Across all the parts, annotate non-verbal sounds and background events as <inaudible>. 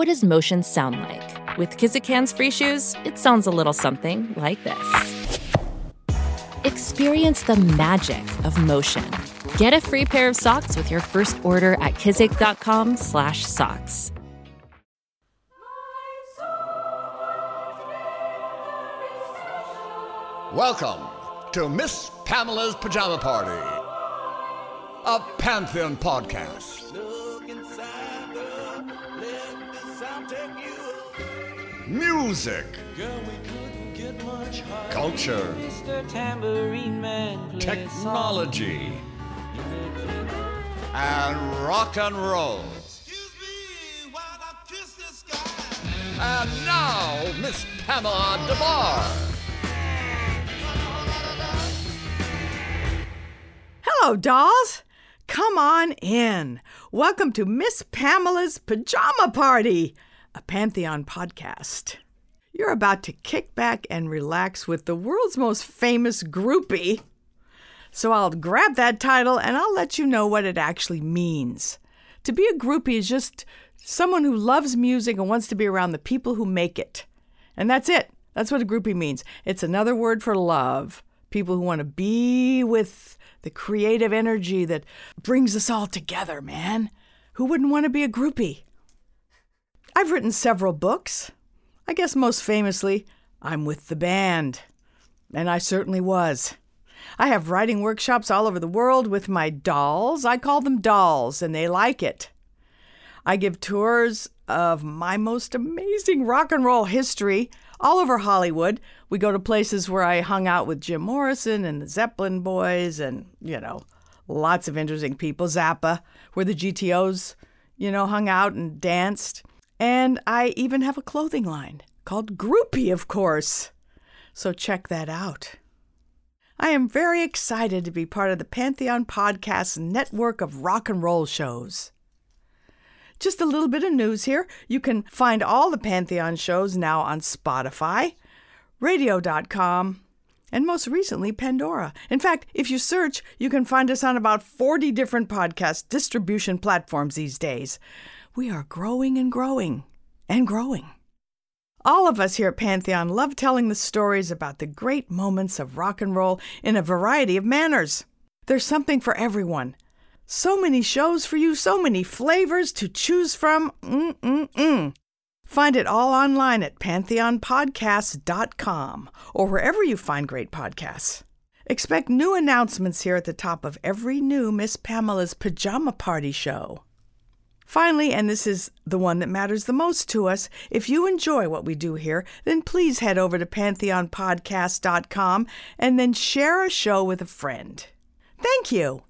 What does motion sound like? With Kizik hands-free shoes, it sounds a little something like this. Experience the magic of motion. Get a free pair of socks with your first order at kizik.com/socks. Welcome to Miss Pamela's Pajama Party, a Pantheon podcast. Music, culture, technology, and rock and roll. And now, Miss Pamela Des Barres. Hello, dolls. Come on in. Welcome to Miss Pamela's Pajama Party, a Pantheon podcast. You're about to kick back and relax with the world's most famous groupie. So I'll grab that title and I'll let you know what it actually means. To be a groupie is just someone who loves music and wants to be around the people who make it. And that's it. That's what a groupie means. It's another word for love. People who want to be with the creative energy that brings us all together, man. Who wouldn't want to be a groupie? I've written several books. I guess most famously, I'm with the band. And I certainly was. I have writing workshops all over the world with my dolls. I call them dolls, and they like it. I give tours of my most amazing rock and roll history all over Hollywood. We go to places where I hung out with Jim Morrison and the Zeppelin boys and, you know, lots of interesting people. Zappa, where the GTOs, you know, hung out and danced. And I even have a clothing line called Groupie, of course. So check that out. I am very excited to be part of the Pantheon Podcast network of rock and roll shows. Just a little bit of news here. You can find all the Pantheon shows now on Spotify, radio.com, and most recently, Pandora. In fact, if you search, you can find us on about 40 different podcast distribution platforms these days. We are growing and growing and growing. All of us here at Pantheon love telling the stories about the great moments of rock and roll in a variety of manners. There's something for everyone. So many shows for you, so many flavors to choose from. Mm-mm-mm. Find it all online at pantheonpodcasts.com or wherever you find great podcasts. Expect new announcements here at the top of every new Miss Pamela's Pajama Party show. Finally, and this is the one that matters the most to us, if you enjoy what we do here, then please head over to pantheonpodcast.com and then share a show with a friend. Thank you.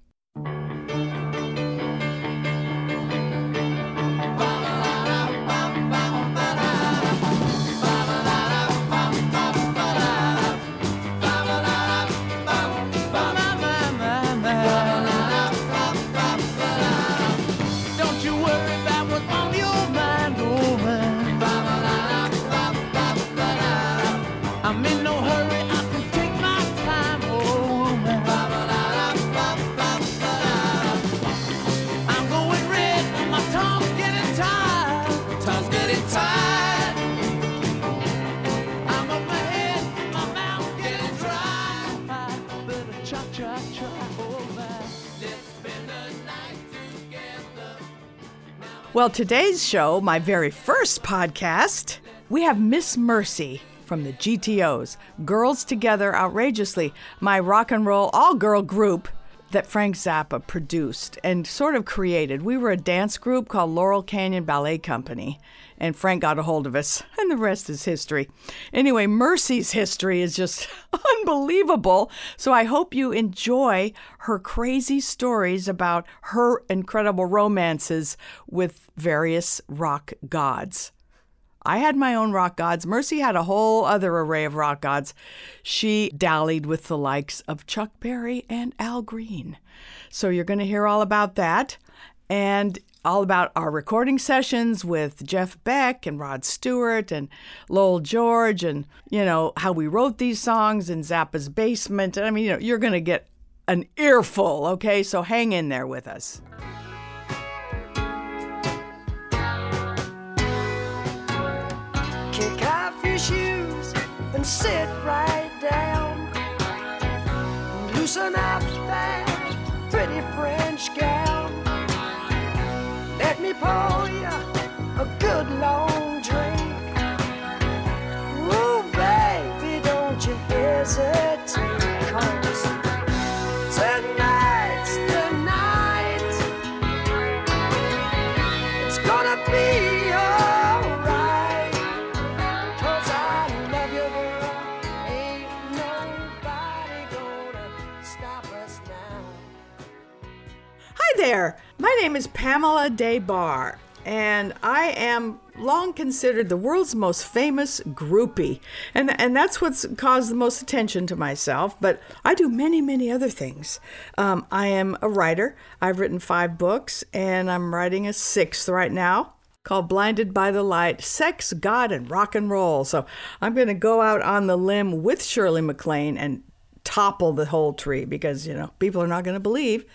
Well, today's show, my very first podcast, we have Miss Mercy from the GTOs, Girls Together Outrageously, my rock and roll all girl group. that Frank Zappa produced and sort of created. We were a dance group called Laurel Canyon Ballet Company, and Frank got a hold of us, and the rest is history. Anyway, Mercy's history is just <laughs> unbelievable. So I hope you enjoy her crazy stories about her incredible romances with various rock gods. I had my own rock gods. Mercy had a whole other array of rock gods. She dallied with the likes of Chuck Berry and Al Green. So you're going to hear all about that and all about our recording sessions with Jeff Beck and Rod Stewart and Lowell George and, you know, how we wrote these songs in Zappa's basement. I mean, you know, you're going to get an earful, okay? So hang in there with us. Kick off your shoes and sit right down. Loosen up Hi there. My name is Pamela Des Barres, and I am long considered the world's most famous groupie. And, and that's what's caused the most attention to myself, but I do many, many other things. Um, I am a writer. I've written five books, and I'm writing a sixth right now called Blinded by the Light Sex, God, and Rock and Roll. So I'm going to go out on the limb with Shirley MacLaine and topple the whole tree because, you know, people are not going to believe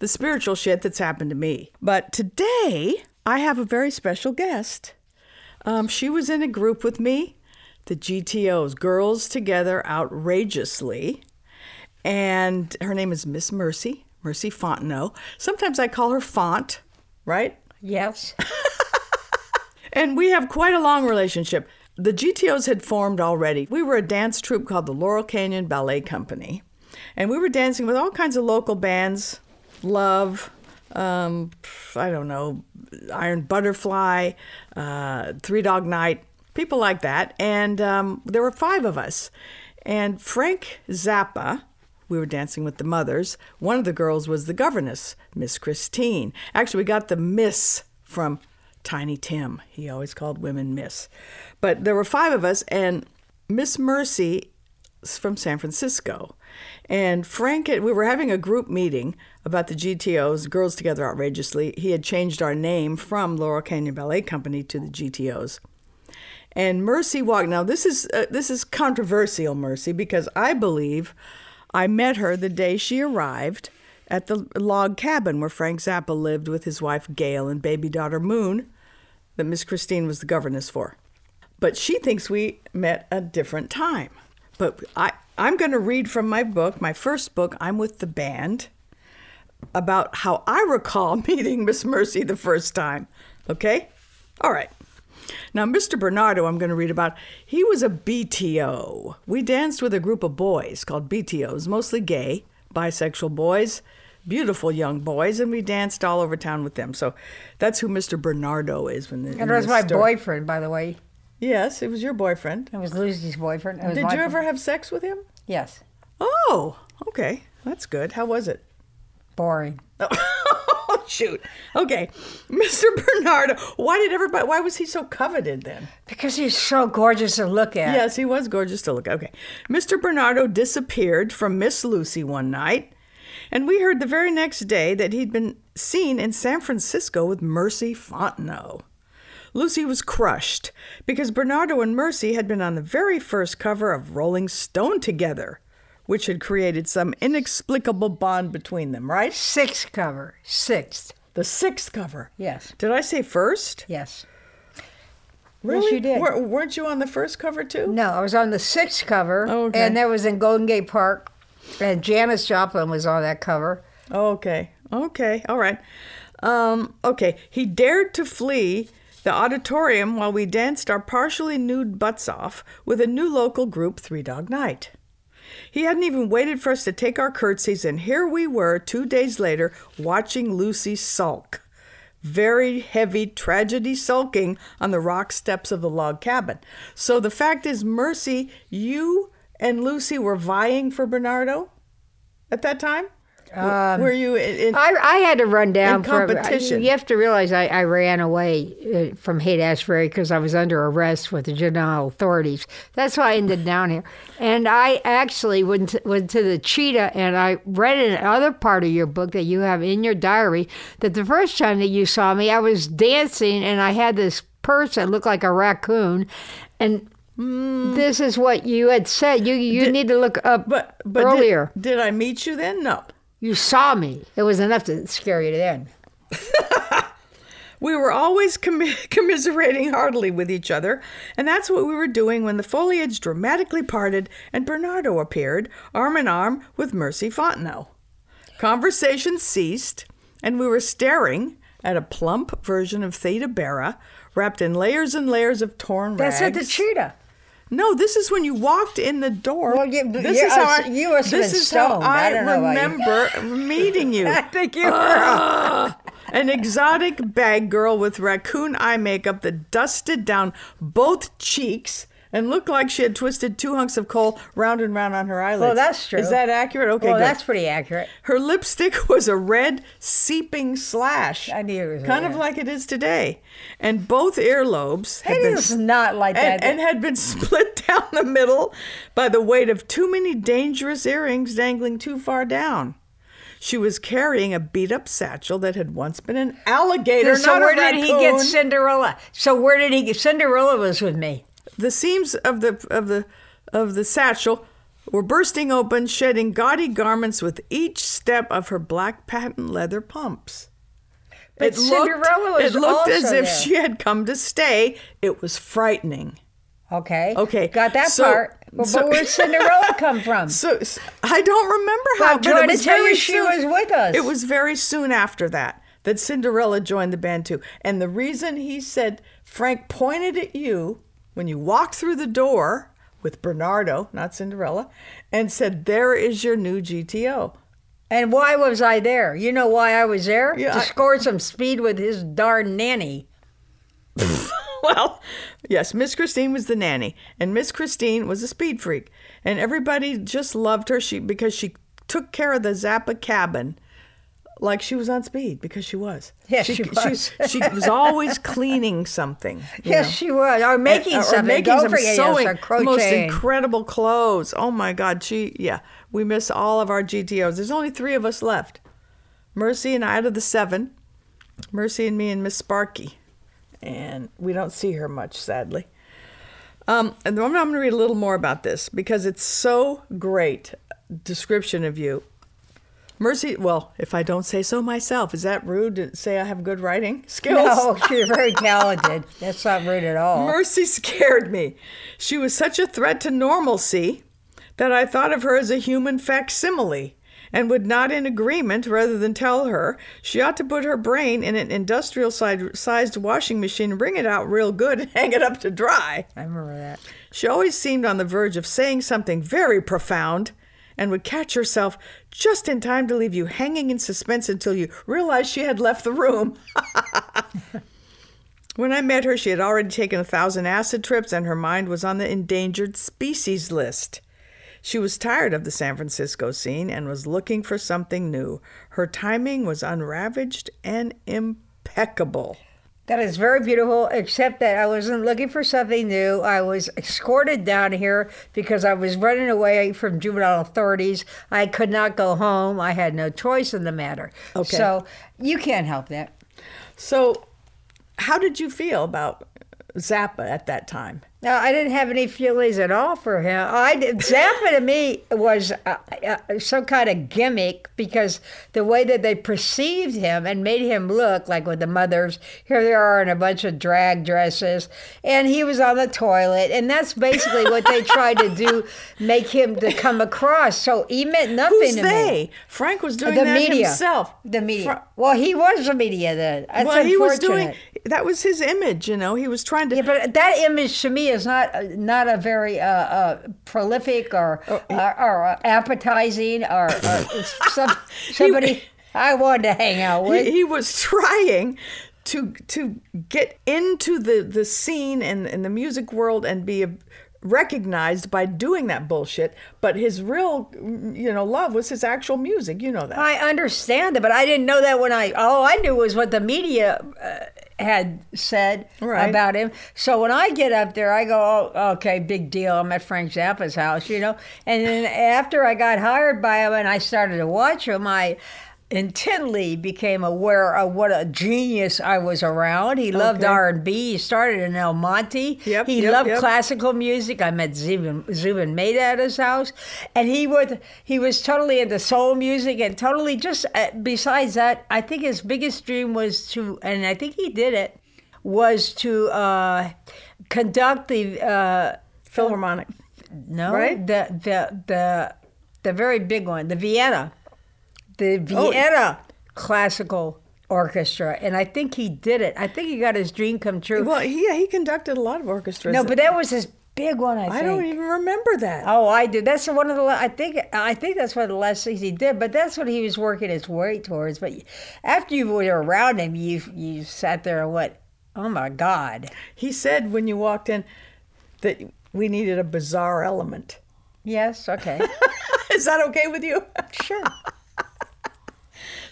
the spiritual shit that's happened to me. But today, I have a very special guest. Um, she was in a group with me, the GTOs, Girls Together Outrageously. And her name is Miss Mercy, Mercy Fontenot. Sometimes I call her Font, right? Yes. <laughs> And we have quite a long relationship. The GTOs had formed already. We were a dance troupe called the Laurel Canyon Ballet Company. And we were dancing with all kinds of local bands Love, um, I don't know, Iron Butterfly, uh, Three Dog Night, people like that. And um, there were five of us. And Frank Zappa, we were dancing with the mothers. One of the girls was the governess, Miss Christine. Actually, we got the Miss from Tiny Tim. He always called women Miss. But there were five of us, and Miss Mercy from San Francisco. And Frank, we were having a group meeting about the GTOs, Girls Together Outrageously. He had changed our name from Laurel Canyon Ballet Company to the GTOs. And Mercy walked. Now this is uh, this is controversial, Mercy, because I believe I met her the day she arrived at the log cabin where Frank Zappa lived with his wife Gail and baby daughter Moon, that Miss Christine was the governess for. But she thinks we met a different time. But I I'm going to read from my book, my first book, I'm with the band, about how I recall <laughs> meeting Miss Mercy the first time. Okay? All right. Now, Mr. Bernardo, I'm going to read about, he was a BTO. We danced with a group of boys called BTOs, mostly gay, bisexual boys, beautiful young boys, and we danced all over town with them. So that's who Mr. Bernardo is. When the, And it was my story. boyfriend, by the way. Yes, it was your boyfriend. It was Lucy's boyfriend. It was Did you ever bo- have sex with him? Yes. Oh, okay. That's good. How was it? Boring. <laughs> Oh, shoot. Okay. Mr. Bernardo, why did everybody, why was he so coveted then? Because he's so gorgeous to look at. Yes, he was gorgeous to look at. Okay. Mr. Bernardo disappeared from Miss Lucy one night, and we heard the very next day that he'd been seen in San Francisco with Mercy Fontenot. Lucy was crushed because Bernardo and Mercy had been on the very first cover of Rolling Stone together, which had created some inexplicable bond between them, right? Sixth cover. Sixth. The sixth cover. Yes. Did I say first? Yes. Really? you did. Wer- weren't you on the first cover too? No, I was on the sixth cover. Oh, okay. And that was in Golden Gate Park. And Janis Joplin was on that cover. Okay. Okay. All right. Um, okay. He dared to flee the auditorium while we danced our partially nude butts off with a new local group, Three Dog Night. He hadn't even waited for us to take our curtsies, and here we were two days later watching Lucy sulk. Very heavy tragedy sulking on the rock steps of the log cabin. So the fact is, Mercy, you and Lucy were vying for Bernardo at that time? W- were you in, in- I, I had to run down competition. you have to realize I, I ran away uh, from Haight Ashbury because I was under arrest with the juvenile authorities. That's why I ended down here. And I actually went to, went to the cheetah and I read in another part of your book that you have in your diary that the first time that you saw me, I was dancing and I had this purse that looked like a raccoon. And this is what you had said. You you need to look up but, but did- earlier. Did, I meet you then? No. You saw me. It was enough to scare you then. We were always commi- <laughs> commiserating heartily with each other, and that's what we were doing when the foliage dramatically parted and Bernardo appeared, arm in arm with Mercy Fontenot. Conversation ceased, and we were staring at a plump version of Theda Bara, wrapped in layers and layers of torn That's rags. at the cheetah. No, this is when you walked in the door. Well, you- this is how I, you have this is how. I I, about you. remember meeting you. <laughs> I think you were. Ah, an exotic bag girl with raccoon eye makeup that dusted down both cheeks and looked like she had twisted two hunks of coal round and round on her eyelids. Well, that's true. Is that accurate? Okay, well, good. that's pretty accurate. Her lipstick <laughs> was a red seeping slash. I knew it was kind of like it is today, and both earlobes had It is not like and, that. and had been <laughs> split down the middle by the weight of too many dangerous earrings dangling too far down. She was carrying a beat up satchel that had once been an alligator. so not a where did he get. Cinderella? So where did he get Cinderella was with me. The seams of the of the of the satchel were bursting open, shedding gaudy garments with each step of her black patent leather pumps. But Cinderella was it looked as if there. she had come to stay. It was frightening. Okay. Okay, Got that so- part. But, so- but where'd Cinderella come from? <laughs> So I don't remember how. I'm but it trying to tell very you she soon- was with us. It was very soon after that that Cinderella joined the band too. And the reason he said Frank pointed at you when you walked through the door with Bernardo, not Cinderella, and said, "There is your new GTO." And why was I there? You know why I was there? Yeah, to I- score some speed with his darn nanny. <laughs> well, yes, Miss Christine was the nanny, and Miss Christine was a speed freak, and everybody just loved her. She because she took care of the Zappa cabin like she was on speed because she was. Yes, she was. She, she was always cleaning something. Yes, know. she was. Or making or something. making Don't some forget, sewing, or most incredible clothes. Oh my God, she yeah. We miss all of our GTOs. There's only three of us left. Mercy and I out of the seven. Mercy and me and Miss Sparky, and we don't see her much, sadly. Um, and I'm going to read a little more about this because it's so great description of you. Mercy, well, if I don't say so myself, is that rude to say I have good writing skills? <laughs> No, she's very talented. That's not rude at all. Mercy scared me. She was such a threat to normalcy that I thought of her as a human facsimile and would not in agreement rather than tell her she ought to put her brain in an industrial sized washing machine wring it out real good and hang it up to dry. I remember that. She always seemed on the verge of saying something very profound and would catch herself just in time to leave you hanging in suspense until you realized she had left the room. <laughs> when I met her, she had already taken a thousand acid trips and her mind was on the endangered species list. She was tired of the San Francisco scene and was looking for something new. Her timing was unravaged and impeccable. That is very beautiful, except that I wasn't looking for something new. I was escorted down here because I was running away from juvenile authorities. I could not go home. I had no choice in the matter. Okay. So you can't help that. So, how did you feel about Zappa at that time? No, I didn't have any feelings at all for him. I Zappa to me was uh, uh, some kind of gimmick because the way that they perceived him and made him look like with the mothers, here they are in a bunch of drag dresses, and he was on the toilet, and that's basically what they tried to do, <laughs> make him to come across. So he meant nothing Who's to they? me. Frank was doing the that media himself. The media. Fra- well, he was the media then. That's well, he was doing. That was his image. You know, he was trying to. Yeah, but that image to me is not not a very uh, uh, prolific or Oh, or, or appetizing or, or <laughs> some, somebody I wanted to hang out with. he, he was trying to to get into the the scene and, and the music world and be recognized by doing that bullshit but his real you know love was his actual music you know that I understand it, but I didn't know that when I all I knew was what the media uh, had said Right. about him. So when I get up there, I go, oh, "Okay, big deal. I'm at Frank Zappa's house," you know. And then after I got hired by him and I started to watch him, I intently became aware of what a genius I was around. He loved Okay. R&B. He started in El Monte. Yep, he yep, loved yep. classical music. I met Zubin, Zubin Mehta at his house, and he would he was totally into soul music and totally just. Uh, besides that, I think his biggest dream was to, and I think he did it, was to uh, conduct the uh, philharmonic no Right? the the the the very big one, the Vienna, the Oh. Vienna classical orchestra, and I think he did it. I think he got his dream come true. well he, yeah he conducted a lot of orchestras no, but that was his big one. I think. i don't even remember that Oh, I did. That's one of the. I think. I think that's one of the last things he did. But that's what he was working his way towards. But after you were around him, you you sat there and went, "Oh my God!" he said when you walked in that we needed a bizarre element Yes. Okay. <laughs> is that okay with you sure.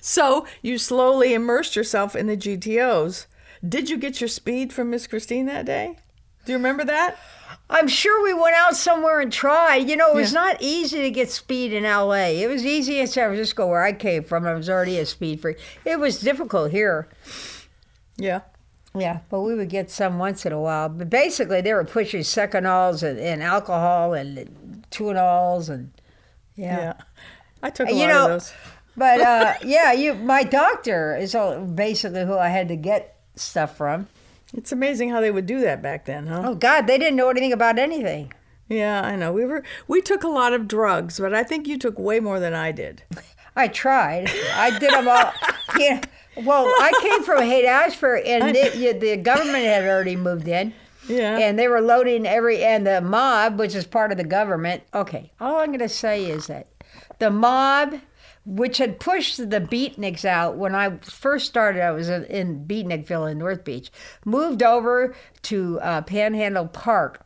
So you slowly immersed yourself in the GTOs. Did you get your speed from Miss Christine that day? Do you remember that? I'm sure we went out somewhere and tried. You know, it was Yeah. not easy to get speed in LA. It was easy in San Francisco, where I came from. I was already a speed freak. It was difficult here. Yeah. Yeah, but we would get some once in a while. But basically, they were pushing Seconals and, and alcohol and Tuinals and Yeah. yeah. I took a You lot know, of those. But uh, yeah, you my doctor is all- basically who I had to get stuff from. It's amazing how they would do that back then, huh? Oh God, they didn't know anything about anything. Yeah, I know. We were we took a lot of drugs, but I think you took way more than I did. I tried. I did them all. <laughs> Know, well, I came from Haight Ashbury, and the, the government had already moved in. Yeah. And they were loading every, and the mob, which is part of the government. Okay, all I'm going to say is that the mob, which had pushed the beatniks out when I first started, I was in, Beatnikville in North Beach, moved over to uh, Panhandle Park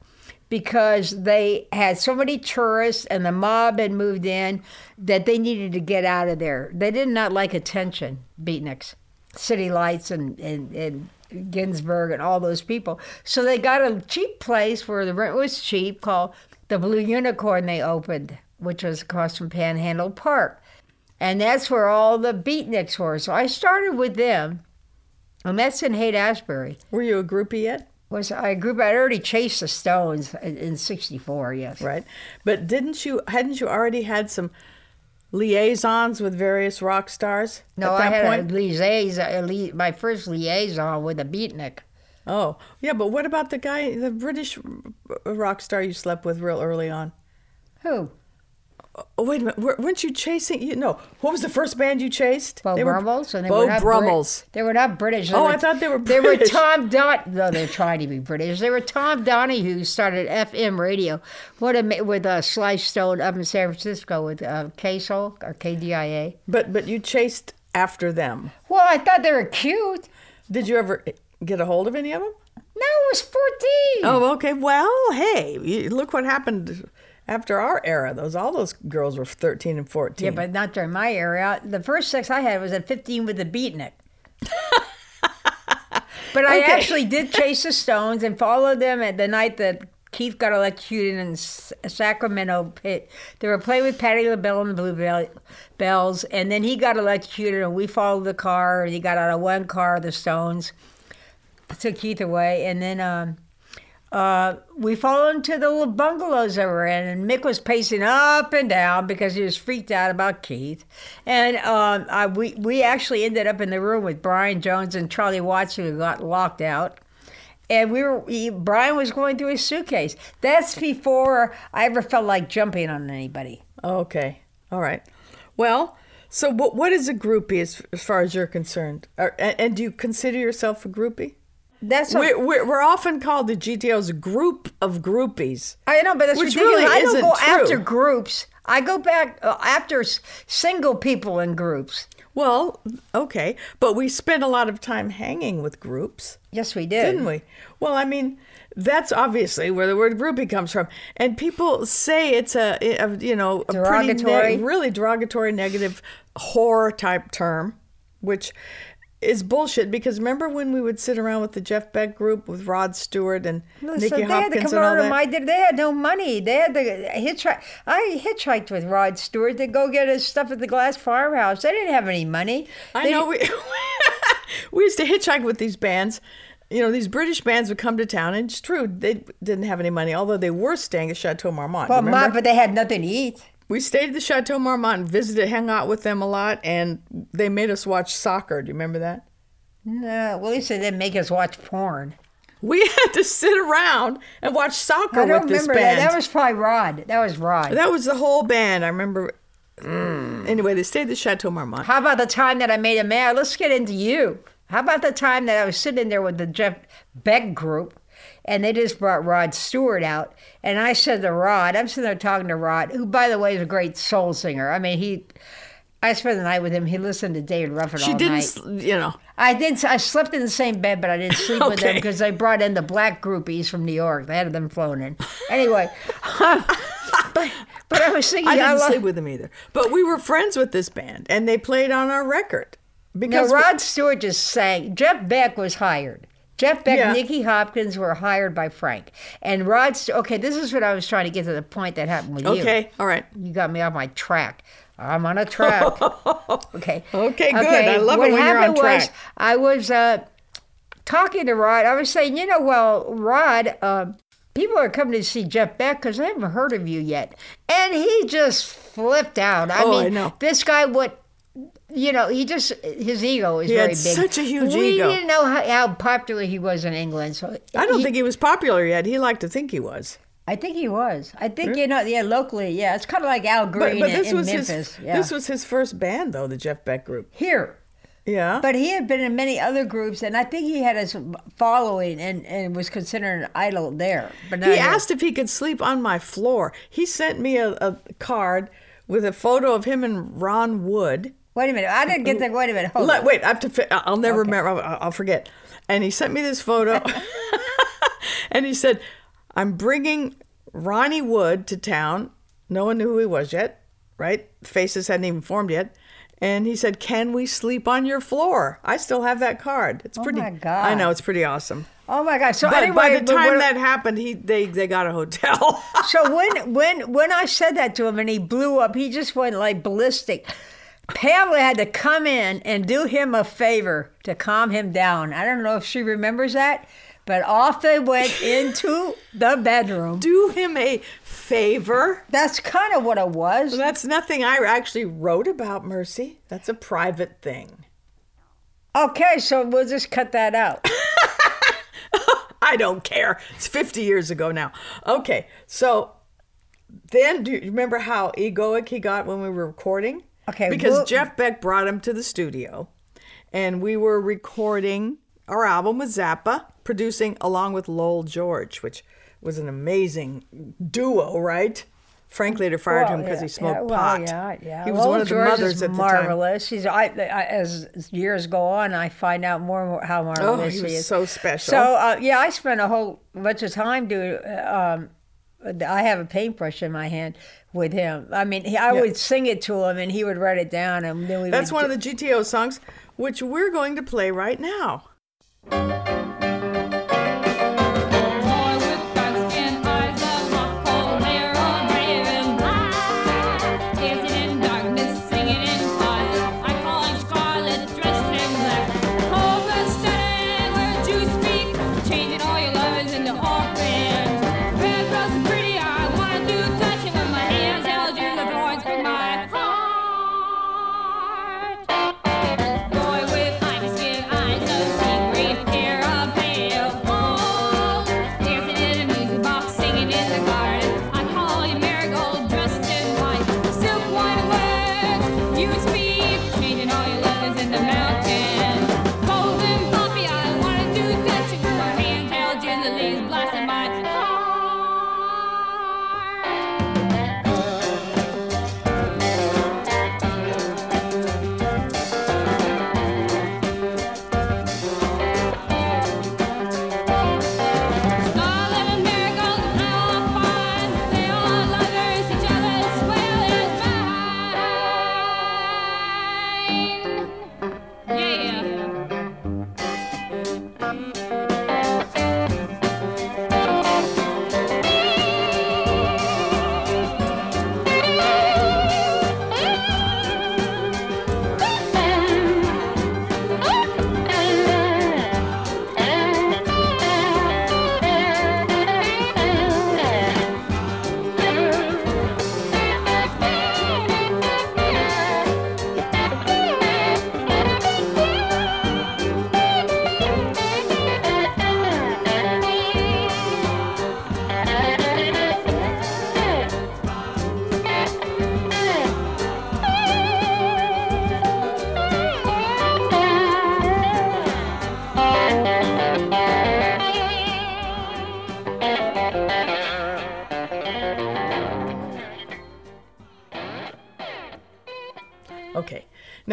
because they had so many tourists and the mob had moved in that they needed to get out of there. They did not like attention, beatniks, city lights and, and, and Ginsberg and all those people. So they got a cheap place where the rent was cheap called the Blue Unicorn they opened, which was across from Panhandle Park. And that's where all the beatniks were. So I started with them. And that's in Haight Ashbury Were you a groupie yet? was I group I'd already chased the Stones in, in '64. Yes, Right. But didn't you hadn't you already had some liaisons with various rock stars No, at I had point? a liaison, my first liaison with a beatnik. Oh, yeah, but what about the guy, the British rock star you slept with real early on? Who? Oh, wait a minute. Weren't you chasing? You no. What was the first band you chased? Beau They were- Brummels, and they Beau were not Brit- Brummels. they were not British. They Oh, were, I thought they were They were Tom Don. No, they're trying to be British. They were Tom Donahue started FM radio. What a with uh, Sly Stone up in San Francisco with uh, KSOL or KDIA. But but you chased after them. Well, I thought they were cute. Did you ever get a hold of any of them? No, I was fourteen. Oh, okay. Well, hey, look what happened after our era. Those all those girls were thirteen and fourteen. Yeah, but not during my era. The first sex I had was at 15 with a beatnik. <laughs> but I Okay. actually did chase the Stones and followed them at the night that Keith got electrocuted in Sacramento pit. They were playing with Patty LaBelle and the Blue Bells, and then he got electrocuted, and we followed the car. And he got out of one car, the Stones, took Keith away, and then um, uh, we followed him to the little bungalows that we're in, and Mick was pacing up and down because he was freaked out about Keith. And um, I, we we actually ended up in the room with Brian Jones and Charlie Watts, who got locked out. And we were he, Brian was going through his suitcase. That's before I ever felt like jumping on anybody. Okay. All right. Well, so what what is a groupie as, as far as you're concerned? Or, and, and do you consider yourself a groupie? That's what- we're, we're, we're often called the GTO's group of groupies. I know, but that's Which ridiculous. really I don't go true. after groups. I go back uh, after s- single people in groups. Well, okay, but we spent a lot of time hanging with groups, Yes, we did. didn't we? Well, I mean, that's obviously where the word groupie comes from, and people say it's a, a you know a pretty Derogatory. ne- really derogatory, negative, horror type term, which is bullshit. Because remember when we would sit around with the Jeff Beck group with Rod Stewart and Listen, Nicky they had to Hopkins come and all over that? my. They had no money. They had to hitchhike. I hitchhiked with Rod Stewart to go get his stuff at the Glass Farmhouse. They didn't have any money. I They- know we <laughs> we used to hitchhike with these bands. You know, these British bands would come to town, and it's true they didn't have any money, although they were staying at Chateau Marmont. Well, my, but they had nothing to eat. We stayed at the Chateau Marmont and visited, hung out with them a lot, and they made us watch soccer. Do you remember that? No, well, at least they didn't make us watch porn. We <laughs> had to sit around and watch soccer I don't with this remember band. that. That was probably Rod. That was Rod. That was the whole band. I remember. Mm. Anyway, they stayed at the Chateau Marmont. How about the time that I made a mad? Let's get into you. How about the time that I was sitting there with the Jeff Beck group and they just brought Rod Stewart out? And I said to Rod, I'm sitting there talking to Rod, who, by the way, is a great soul singer. I mean, he. I spent the night with him. He listened to David Ruffin She all didn't, night. you know. I did. I slept in the same bed, but I didn't sleep <laughs> with them because they brought in the black groupies from New York. They had them flown in. Anyway, <laughs> but but I was thinking, I didn't love- sleep with them either. But we were friends with this band, and they played on our record. Because Rod Stewart just sang. Jeff Beck was hired. Jeff Beck, Yeah. Nicky Hopkins were hired by Frank, and Rod. St- okay, this is what I was trying to get to the point that happened with you. Okay, all right. You got me off my track. I'm on a track. <laughs> okay. Okay, good. I love it what when you're on happened was. I was uh, talking to Rod. I was saying, you know, well, Rod, uh, people are coming to see Jeff Beck because I haven't heard of you yet, and he just flipped out. I Oh, I mean, know. this guy would. You know, he just his ego is He very had big. such a huge we ego. didn't know how, how popular he was in England, so I don't he- think he was popular yet. He liked to think he was. I think he was. I think you know, yeah, locally, yeah, it's kind of like Al But, Green but in, this in was Memphis. his yeah. this was his first band though, the Jeff Beck group. here. Yeah. But he had been in many other groups, and I think he had his following and, and was considered an idol there. But he here. asked if he could sleep on my floor. He sent me a, a card with a photo of him and Ron Wood. Wait a minute, I didn't get that. Wait a minute, hold Let, on. wait, I have to. I'll never remember. I'll, I'll forget. And he sent me this photo, <laughs> and he said, "I'm bringing Ronnie Wood to town. No one knew who he was yet, right? Faces hadn't even formed yet." And he said, "Can we sleep on your floor?" I still have that card. It's oh pretty. Oh my God. I know it's pretty awesome. Oh my God! So But anyway, by the time what- that happened, he they they got a hotel. so <laughs> when when when I said that to him and he blew up, he just went like ballistic. Pamela had to come in and do him a favor to calm him down. I don't know if she remembers that, but off they went <laughs> into the bedroom. Do him a favor. That's kind of what it was. That's nothing I actually wrote about Mercy. That's a private thing. Okay, so we'll just cut that out. <laughs> I don't care. It's 50 years ago now. Okay, so then do you remember how egoic he got when we were recording? Okay, Because well- Jeff Beck brought him to the studio and we were recording our album with Zappa, producing along with Lowell George, which was an amazing duo, right? Frank later fired him because he smoked yeah, pot. Yeah, yeah. He was Lowell one of the George mothers at the time. marvelous. He's I, I, as years go on, I find out more and more how marvelous Oh, he was is. so special. So uh, yeah, I spent a whole bunch of time doing. Um, I have a paintbrush in my hand with him. I mean, he, I would sing it to him, and he would write it down, and then we. That's one of the GTO songs, which we're going to play right now.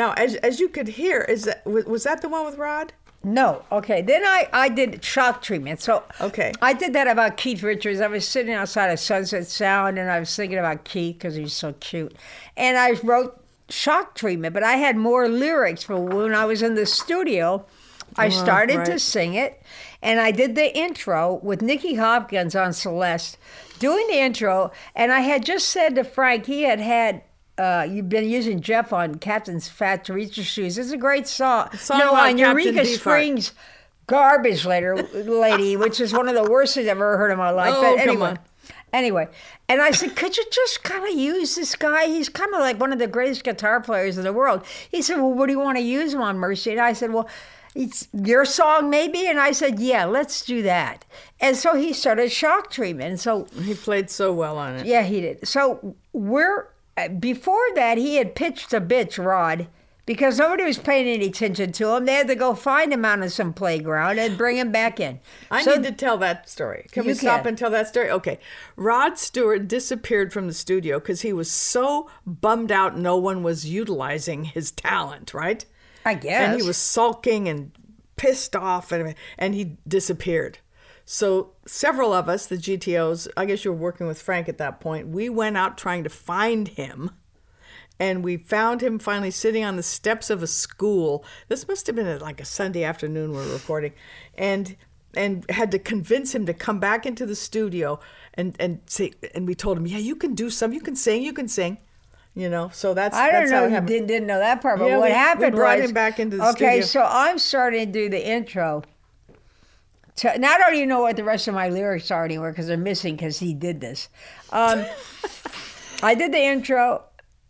Now, as as you could hear, is that was, was that the one with Rod? No. Okay. Then I, I did shock treatment. So Okay. I did that about Keith Richards. I was sitting outside of Sunset Sound and I was thinking about Keith because he's so cute. And I wrote shock treatment, but I had more lyrics for when I was in the studio. I oh, started to right. sing it and I did the intro with Nicky Hopkins on Celeste doing the intro. And I had just said to Frank, he had had. Uh, you've been using Jeff on Captain's Fat Theresa Shoes. It's a great song. song no, on Eureka Beefheart. Springs garbage later lady, which is one of the worst things I've ever heard in my life. Oh, but come anyway. on. Anyway, and I said, could you just kind of use this guy? He's kind of like one of the greatest guitar players in the world. He said, well, what do you want to use him on, Mercy? And I said, well, it's your song maybe? And I said, yeah, let's do that. And so he started shock treatment. And so He played so well on it. yeah, he did. So we're before that he had pitched a bitch Rod because nobody was paying any attention to him. They had to go find him out on some playground and bring him back in. I So- need to tell that story. Can we stop can. and tell that story? Okay. Rod Stewart disappeared from the studio because he was so bummed out no one was utilizing his talent, right? I guess. And he was sulking and pissed off and, and he disappeared. So several of us, the GTOs, I guess you were working with Frank at that point, we went out trying to find him. And we found him finally sitting on the steps of a school. This must have been like a Sunday afternoon we we're recording. And and had to convince him to come back into the studio and and say and we told him, Yeah, you can do some, you can sing, you can sing. You know, so that's I don't that's know. it You didn't, didn't know that part, but Yeah, what we- we happened brought was him back into the okay. studio. Okay, so I'm starting to do the intro. Now I don't even know what the rest of my lyrics are anymore because they're missing because he did this. Um, <laughs> I did the intro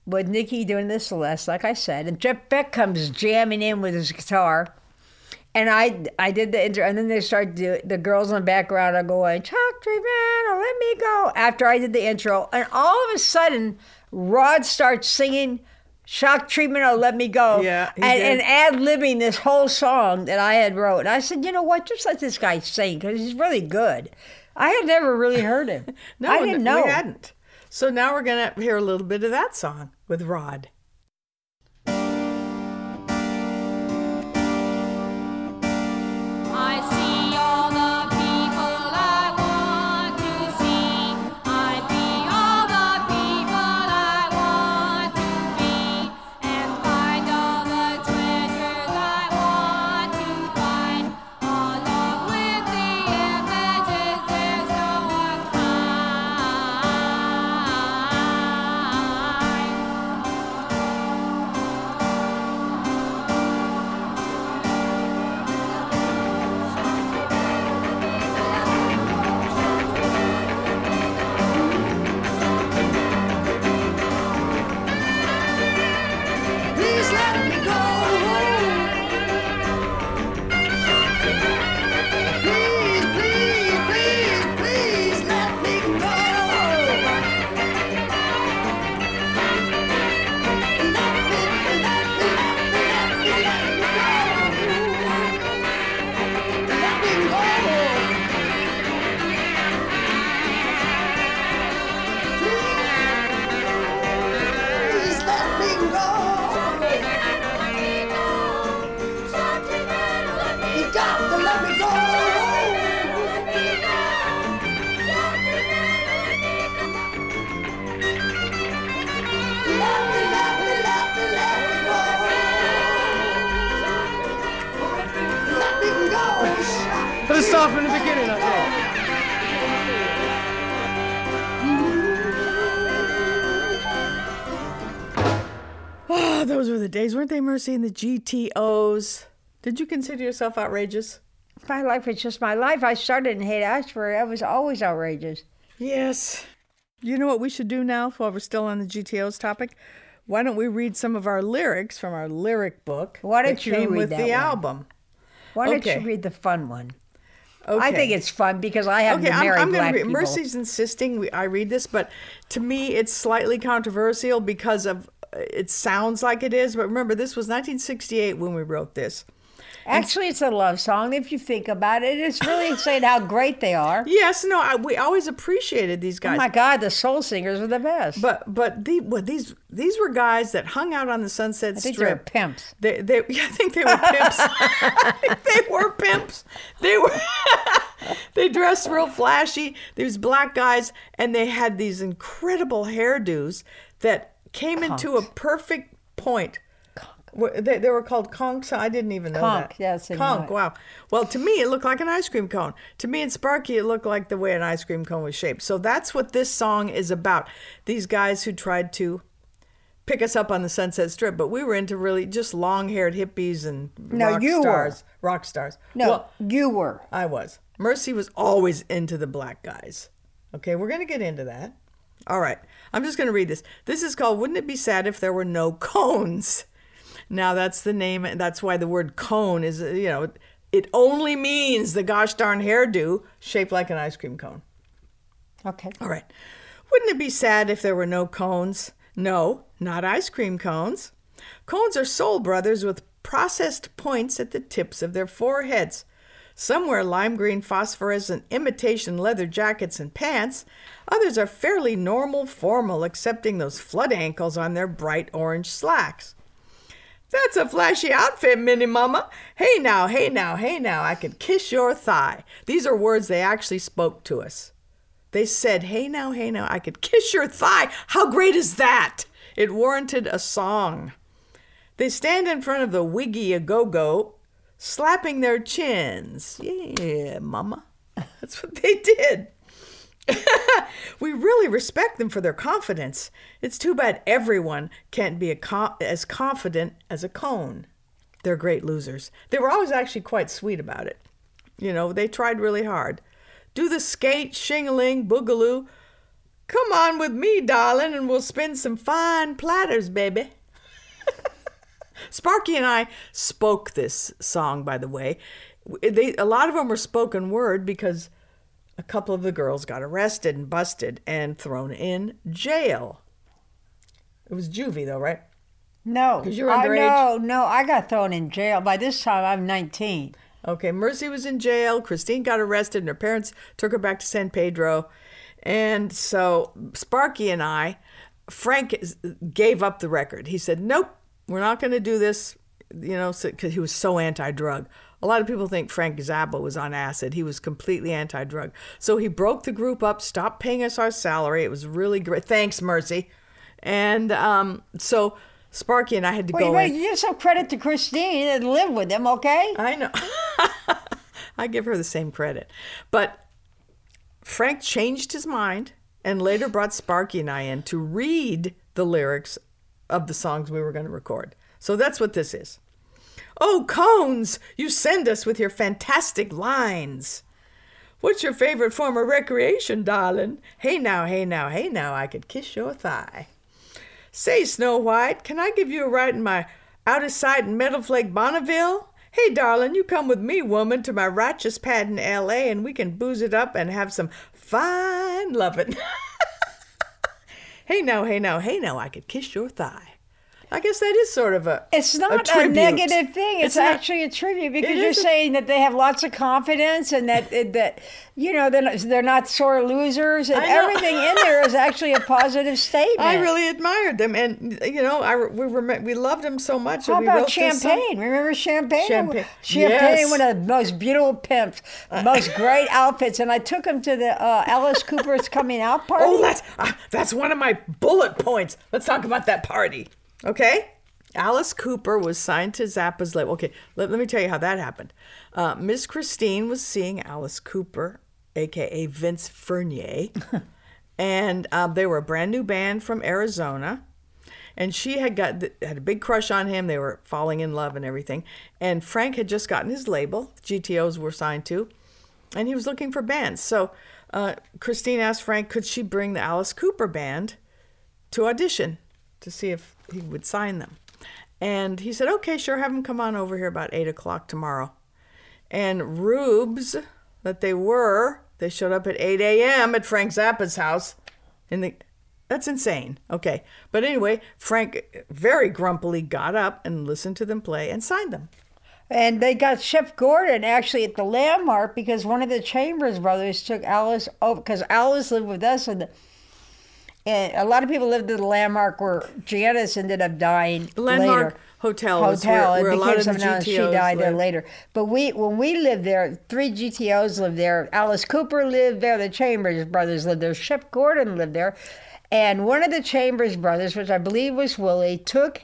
with Nicky doing the Celeste, like I said, and Jeff Beck comes jamming in with his guitar. And I I did the intro, and then they start do the girls in the background are going chalk treatment, or let me go. After I did the intro, and all of a sudden, Rod starts singing "Shock Treatment" or "Let Me Go," Yeah, and, and ad libbing this whole song that I had wrote. And I said, you know what, just let this guy sing because he's really good. I had never really heard him. <laughs> No, I didn't know. we hadn't. So now we're gonna hear a little bit of that song with Rod. Weren't they, Mercy? And the GTOs. Did you consider yourself outrageous? My life was just my life. I started in Haight Ashbury. I was always outrageous. Yes. You know what we should do now while we're still on the GTOs topic? Why don't we read some of our lyrics from our lyric book Why don't you came read with that the one? album? Why don't Okay. you read the fun one? Okay. I think it's fun because I have Okay, to I'm, I'm black read. people. Mercy's insisting we, I read this, but to me, it's slightly controversial because of it sounds like it is. But remember, this was 1968 when we wrote this. Actually, it's a love song. If you think about it, it's really saying how great they are. <laughs> Yes, no, I, we always appreciated these oh guys. Oh my God, the soul singers are the best. But but the, well, these these were guys that hung out on the Sunset I think they were pimps. They, they, <laughs> yeah, I think they were pimps. <laughs> They were pimps. They were. they dressed real flashy. These black guys, and they had these incredible hairdos that came into a perfect point. They, they were called conks. I didn't even know Conch, that. yes, know Wow. Well, to me, it looked like an ice cream cone. To me and Sparky, it looked like the way an ice cream cone was shaped. So that's what this song is about. These guys who tried to pick us up on the Sunset Strip, but we were into really just long-haired hippies and No, rock you were. stars. Rock stars. No, Well, you were. I was. Mercy was always into the black guys. Okay, we're going to get into that. All right, I'm just going to read this. This is called Wouldn't It Be Sad If There Were No Cones? Now, that's the name, that's why the word cone is, you know, it only means the gosh darn hairdo shaped like an ice cream cone. Okay. All right. Wouldn't it be sad if there were no cones? No, not ice cream cones. Cones are soul brothers with processed points at the tips of their foreheads. Some wear lime green phosphorescent imitation leather jackets and pants. Others are fairly normal formal, excepting those flood ankles on their bright orange slacks. That's a flashy outfit, Minnie Mama. Hey now, hey now, hey now, I could kiss your thigh. These are words they actually spoke to us. They said, Hey now, hey now, I could kiss your thigh. How great is that? It warranted a song. They stand in front of the Wiggy a Go Go, slapping their chins. Yeah, Mama. <laughs> That's what they did. <laughs> we really respect them for their confidence. It's too bad everyone can't be co- as confident as a cone. They're great losers. They were always actually quite sweet about it. You know, they tried really hard. Do the skate, shingling, boogaloo. Come on with me, darling, and we'll spin some fine platters, baby. Sparky and I spoke this song, by the way. They, a lot of them were spoken word because a couple of the girls got arrested and busted and thrown in jail. It was juvie, though, right? No. 'Cause you're I, underage? no, no, I got thrown in jail. By this time, I'm 19. Okay, Mercy was in jail. Christine got arrested, and her parents took her back to San Pedro. And so Sparky and I, Frank gave up the record. He said, Nope, we're not going to do this, you know, because he was so anti drug. A lot of people think Frank Zappa was on acid. He was completely anti drug. So he broke the group up, stopped paying us our salary. It was really great. Thanks, Mercy. And um, so Sparky and I had to Wait, go wait, in. you give some credit to Christine and live with him, okay? I know. <laughs> I give her the same credit. But Frank changed his mind and later brought Sparky and I in to read the lyrics of the songs we were going to record. So that's what this is. Oh, Cones, you send us with your fantastic lines. What's your favorite form of recreation, darling? Hey now, hey now, hey now, I could kiss your thigh. Say, Snow White, can I give you a ride in my out of sight metal flake Bonneville? Hey, darling, you come with me, woman, to my righteous pad in L.A. and we can booze it up and have some fine lovin'. <laughs> hey no, hey no, hey no, I could kiss your thigh. I guess that is sort of a. It's not a, tribute. negative thing. It's, not- actually a tribute because you're a- saying that they have lots of confidence and that that you know they're not, they're not sore losers and everything in there is actually a positive <laughs> statement. I really admired them, and you know, I we we loved them so much. How about wrote this song. champagne? Remember champagne? Champagne. Champagne, Yes. one of the most beautiful pimps, most <laughs> great outfits, and I took him to the uh, Alice Cooper's coming out <laughs> party. Oh, that's uh, that's one of my bullet points. Let's talk about that party. Okay? Alice Cooper was signed to Zappa's label. Okay, let, let me tell you how that happened. Uh, Miss Christine was seeing Alice Cooper, aka Vince Furnier, <laughs> and um, they were a brand new band from Arizona. And she had got had a big crush on him. They were falling in love and everything. And Frank had just gotten his label. GTOs were signed to, and he was looking for bands. So uh, Christine asked Frank, could she bring the Alice Cooper band to audition to see if he would sign them. And he said, okay, sure, have them come on over here about 8 o'clock tomorrow. And rubes that they were, they showed up at 8 a.m. at Frank Zappa's house. In the, that's insane. Okay. But anyway, Frank very grumpily got up and listened to them play and signed them. And they got Shep Gordon actually at the landmark because one of the Chambers brothers took Alice over because Alice lived with us and. The, and a lot of people lived at the landmark where Janis ended up dying Landmark later. Hotel Hotel. where- where a it lot became of the something else. She died there later. But we, when we lived there, three GTOs lived there. Alice Cooper lived there. The Chambers brothers lived there. Shep Gordon lived there, and one of the Chambers brothers, which I believe was Willie, took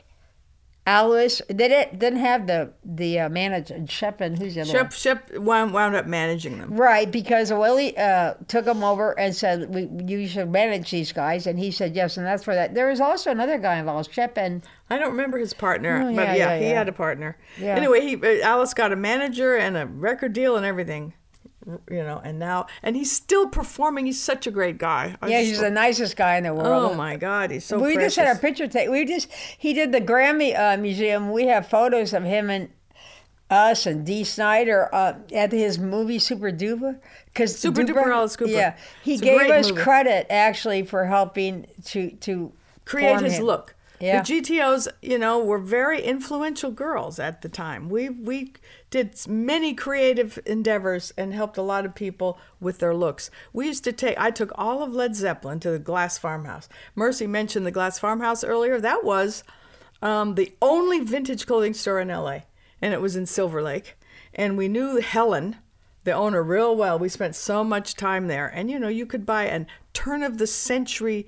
Alice. They didn't, didn't have the the uh, manager Shep and who's the other one? Shep, Shep wound, wound up managing them. Right, because Willie uh, took him over and said, we, "You should manage these guys," and he said yes, and that's for that. There was also another guy involved, Shep, and I don't remember his partner, Oh, but yeah, yeah, yeah, he yeah. had a partner. Yeah. Anyway, he uh, Alice got a manager and a record deal and everything, you know, and now and he's still performing. He's such a great guy. I yeah, just- he's the nicest guy in the world. oh my God, he's so. we just had our picture taken. We just he did the Grammy uh, Museum. We have photos of him and us and Dee Snider uh, at his movie Super Duper. Because Super Duper Alice Cooper. Yeah, he It's gave us movie. credit actually for helping to to create his him. look. Yeah. The GTOs, you know, were very influential girls at the time. We we did many creative endeavors and helped a lot of people with their looks. We used to take I took all of Led Zeppelin to the Glass Farmhouse. Mercy mentioned the Glass Farmhouse earlier. That was um, the only vintage clothing store in LA, and it was in Silver Lake. And we knew Helen, the owner, real well. We spent so much time there, and you know, you could buy a turn of the century,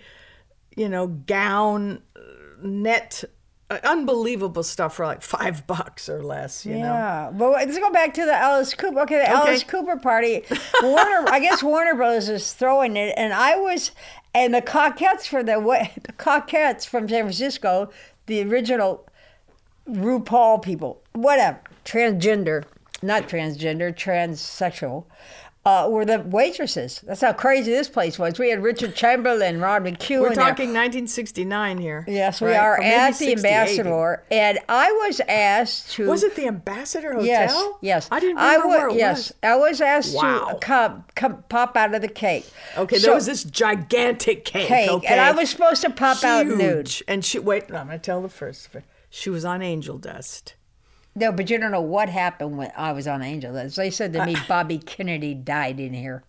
you know, gown, uh, net, Uh, unbelievable stuff for like five <laughs> bucks or less. You know. Yeah, but let's go back to the Alice Cooper. Okay, the Alice Cooper party. Warner, I guess Warner Brothers is throwing it, and I was, and the Cockettes for the <laughs> the Cockettes from San Francisco, the original RuPaul people, whatever, transgender, not transgender, transsexual. Uh, were the waitresses. That's how crazy this place was. We had Richard Chamberlain, Rod McKuen. We're in there. talking 1969 here. Yes, we right? are Or at the Ambassador, and I was asked to. Was it the Ambassador Hotel? Yes, yes. I didn't I remember wa- where it yes, was. I was asked Wow. to come, come pop out of the cake. Okay, So- there was this gigantic cake. Cake, okay? and I was supposed to pop out nude. Huge. And she wait, no, I'm gonna tell the first. She was on angel dust. No, but you don't know what happened when I was on Angel Dust. They said Uh, to me, Bobby Kennedy died in here.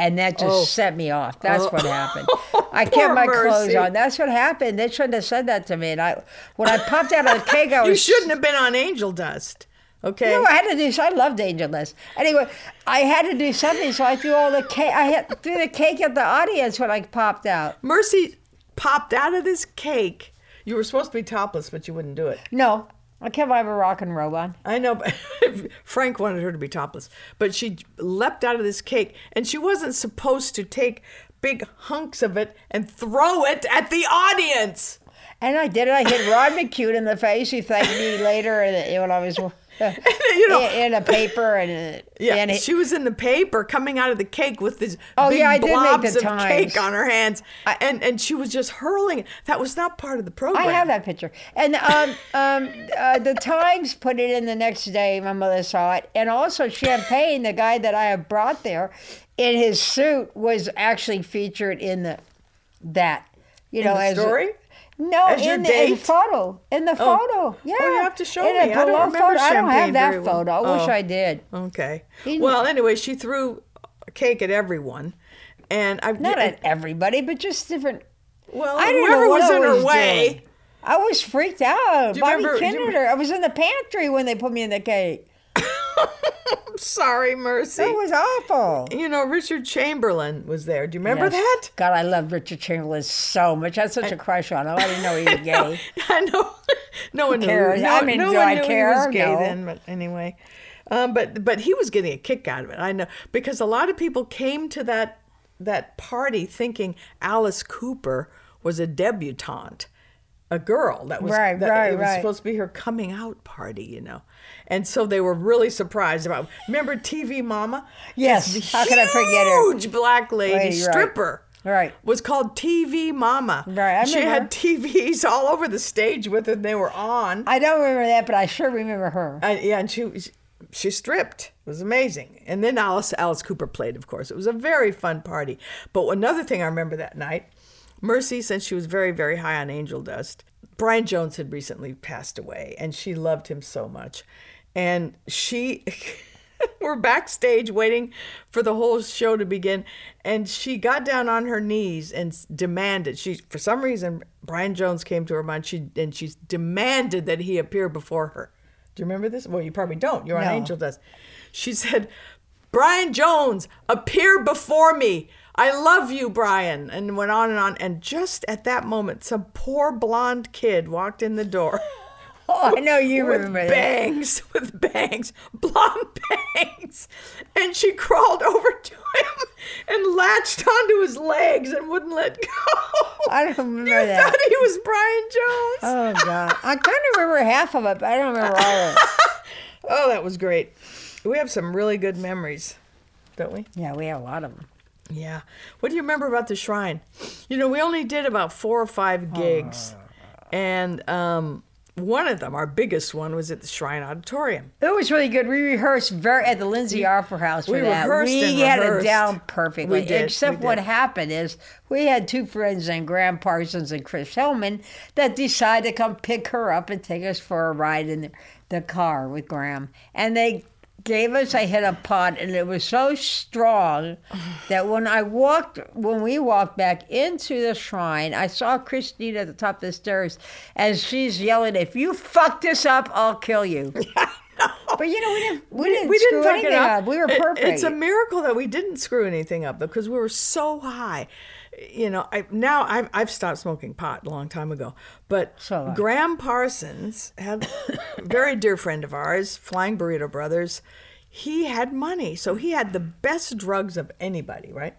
And that just Oh. set me off. That's Oh. what happened. <laughs> I kept my clothes on. That's what happened. They shouldn't have said that to me. And I, when I popped out of the cake, I was You shouldn't have been on angel dust. Okay. No, I had to do. I loved Angel Dust. Anyway, I had to do something, so I threw all the cake. I had, threw the cake at the audience when I popped out. Mercy popped out of this cake. You were supposed to be topless, but you wouldn't do it. No, I kept my Moroccan robe on. I know, but <laughs> Frank wanted her to be topless. But she leapt out of this cake, and she wasn't supposed to take big hunks of it and throw it at the audience. And I did it. I hit Rod McKuen in the face. He thanked me later and when I was <laughs> You know- in, in a paper and <laughs> Yeah, and it- she was in the paper coming out of the cake with these Oh, big yeah, I blobs the of Times. cake on her hands, and and she was just hurling it. That was not part of the program. I have that picture. And um, <laughs> um, uh, the Times put it in the next day. My mother saw it. And also, Champagne, the guy that I have brought there, in his suit was actually featured in the that. You In know, as a- story? No, As in the, in date? photo. In the Oh. photo. Yeah. Oh, you have to show In me. I don't remember photo. I don't have that well. photo. I wish Oh. I did. Okay. He- Well, anyway, she threw a cake at everyone, and I Not at everybody, but just different. well, I didn't whoever know what was I in her was way. doing. I was freaked out. Bobby remember- Kennedy. I was in the pantry when they put me in the cake. <laughs> I'm sorry, Mercy. That was awful. you know, Richard Chamberlain was there. Do you remember Yes. that? God, I love Richard Chamberlain so much. I had such a crush on him. I didn't know he <laughs> was gay. <laughs> I know. no one knew. cares? No, I mean, no do one I knew care? he was gay No. then. But anyway, um, but but he was getting a kick out of it. I know because a lot of people came to that that party thinking Alice Cooper was a debutante, a girl that was Right, that right, it was right. supposed to be her coming out party, you know. And so they were really surprised about. Remember TV Mama? Yes, This how could I forget her? Huge black lady Lady, stripper Right. was called TV Mama. Right, I she remember. had TVs all over the stage with her. They were on. I don't remember that, but I sure remember her. Uh, yeah, and she she stripped. It was amazing. And then Alice Alice Cooper played, of course. It was a very fun party. But another thing I remember that night, Mercy, since she was very very high on angel dust, Brian Jones had recently passed away, and she loved him so much, and she. <laughs> We're backstage waiting for the whole show to begin, and she got down on her knees and demanded. She, for some reason, Brian Jones came to her mind. She and she demanded that he appear before her. Do you remember this? Well, you probably don't. You're on No. Angel Dust. She said, Brian Jones, appear before me. I love you, Brian. And went on and on. And just at that moment, some poor blonde kid walked in the door. <laughs> Oh, I know you with remember that. bangs, <laughs> with bangs, blonde <laughs> bangs. And she crawled over to him and latched onto his legs and wouldn't let go. I don't remember you that. thought he was Brian Jones. Oh God, I kind of remember half of it, but I don't remember all of it. Oh, that was great. We have some really good memories, don't we? Yeah, we have a lot of them. Yeah. What do you remember about the shrine? You know, we only did about four or five gigs, and um, one of them, our biggest one, was at the Shrine Auditorium. It was really good. We rehearsed very at the Lindy Opera House for we that. rehearsed we and had rehearsed. it down perfectly. We did, Except what happened is we had two friends and Gram Parsons and Chris Hillman that decided to come pick her up and take us for a ride in the, the car with Gram. And they gave us a hit of pot and it was so strong that when I walked when we walked back into the shrine, I saw Christine at the top of the stairs and she's yelling, If you fuck this up, I'll kill you. <laughs> But you know, we didn't we, didn't we screw didn't fuck anything it up. up. We were It- perfect. it's a miracle that we didn't screw anything up because we were so high. You know, I now I've, I've stopped smoking pot a long time ago. But So. Gram Parsons had a <coughs> very dear friend of ours, Flying Burrito Brothers. He had money, so he had the best drugs of anybody, right?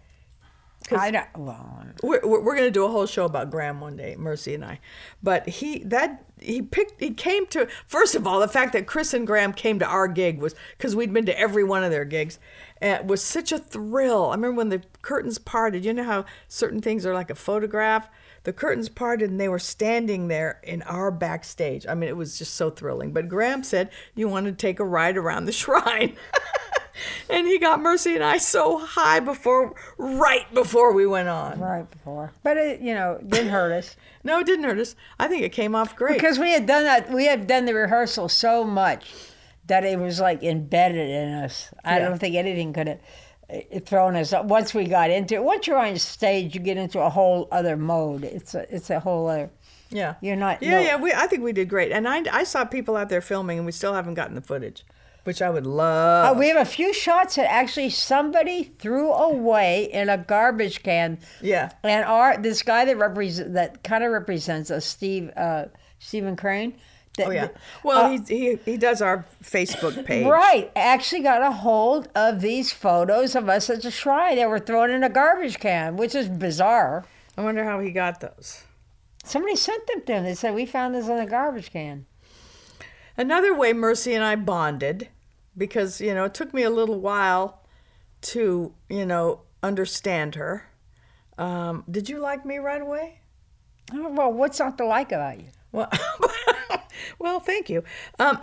I don't. Uh, well, um, We're, we're, we're going to do a whole show about Gram one day, Mercy and I. But he that he picked he came to first of all the fact that Chris and Gram came to our gig was because we'd been to every one of their gigs. And it was such a thrill. I remember when the curtains parted. You know how certain things are like a photograph. The curtains parted and they were standing there in our backstage. I mean, it was just so thrilling. But Gram said you want to take a ride around the <laughs> shrine. <laughs> and he got Mercy and I so high before, right before we went on. right before, but it you know didn't hurt us <laughs> No, it didn't hurt us. I think it came off great. because we had done that. We had done the rehearsal so much that it was like embedded in us. I Yeah. don't think anything could have uh, thrown us up. Once we got into it, once you're on stage, you get into a whole other mode. It's a it's a whole other. yeah, You're not- Yeah, no. yeah. We, I think we did great, and I, I saw people out there filming, and we still haven't gotten the footage, which I would love. Uh, we have a few shots that actually somebody threw away in a garbage can. Yeah. And our this guy that represent that kind of represents us, Steve uh, Stephen Crane. That, oh yeah. Well, uh, he, he he does our Facebook page. Right, actually got a hold of these photos of us at the shrine. They were thrown in a garbage can, which is bizarre. I wonder how he got those. Somebody sent them to him. They said we found this in a garbage can. Another way Mercy and I bonded, because you know it took me a little while to you know understand her. Um, did you like me right away? Oh, well, what's not to like about you? Well, <laughs> well, thank you. Um,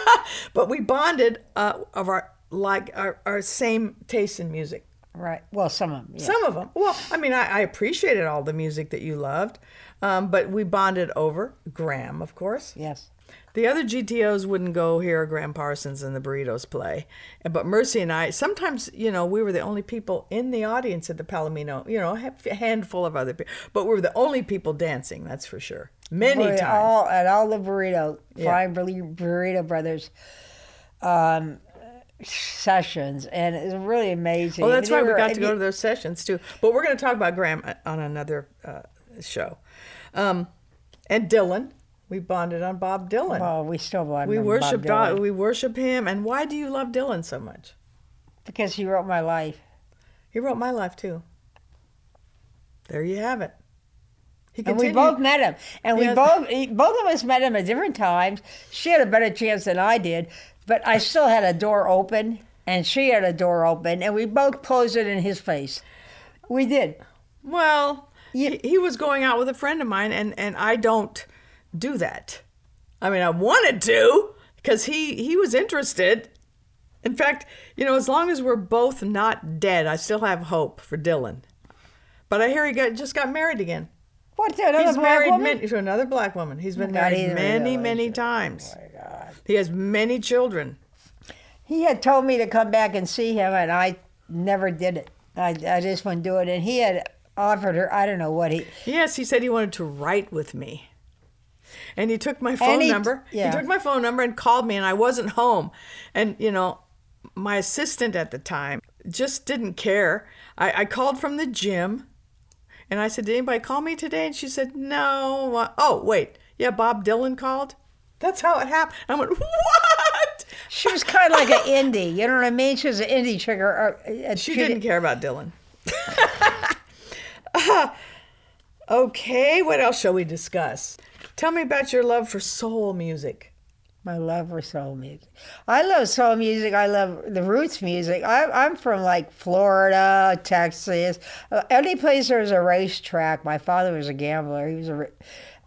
<laughs> but we bonded uh, of our like our, our same taste in music. Right. Well, some of them. yeah. Some of them. Well, I mean, I, I appreciated all the music that you loved, um, but we bonded over Gram, of course. Yes. The other GTOs wouldn't go hear Gram Parsons and the Burritos play, but Mercy and I sometimes, you know, we were the only people in the audience at the Palomino. You know, a handful of other people, but we were the only people dancing. That's for sure. Many We times. all at all the burrito Yeah. flying burrito, brothers um, sessions, and it's really amazing. Well, that's right. We got to go to those sessions too. But we're going to talk about Gram uh, on another uh, show. Um, and Dylan, We bonded on Bob Dylan. Well, we still love we him, Bob worship Dylan, we worship him. And why do you love Dylan so much? because he wrote my life. He wrote my life too. There you have it. He And we both met him, and we both he- both of us met him at different times. She had a better chance than I did, but I still had a door open, and she had a door open, and we both closed it in his face. We did. Well, he, he was going out with a friend of mine, and, and I don't do that. I mean, I wanted to because he, he was interested. In fact, you know, as long as we're both not dead, I still have hope for Dylan. But I hear he got, just got married again. What's another He's black married woman? many, to another black woman. He's been God, married many, many times. Oh my God. He has many children. He had told me to come back and see him, and I never did it. I, I just wouldn't do it. And he had offered her, I don't know what he, Yes, he said he wanted to write with me. And he took my phone he- number. yeah. He took my phone number and called me, and I wasn't home. And, you know, my assistant at the time just didn't care. I, I called from the gym, and I said, Did anybody call me today? And she said, No. Uh, Oh, wait. Yeah, Bob Dylan called. That's how it happened. I went, What? she was kind of like an <laughs> indie. You know what I mean? She was an indie trigger. Uh, uh, She didn't care about Dylan. <laughs> okay, what else shall we discuss? Tell me about your love for soul music. My love for soul music. I love soul music. I love the roots music. I, I'm from like Florida, Texas, uh, any place there's a racetrack. My father was a gambler. He was a.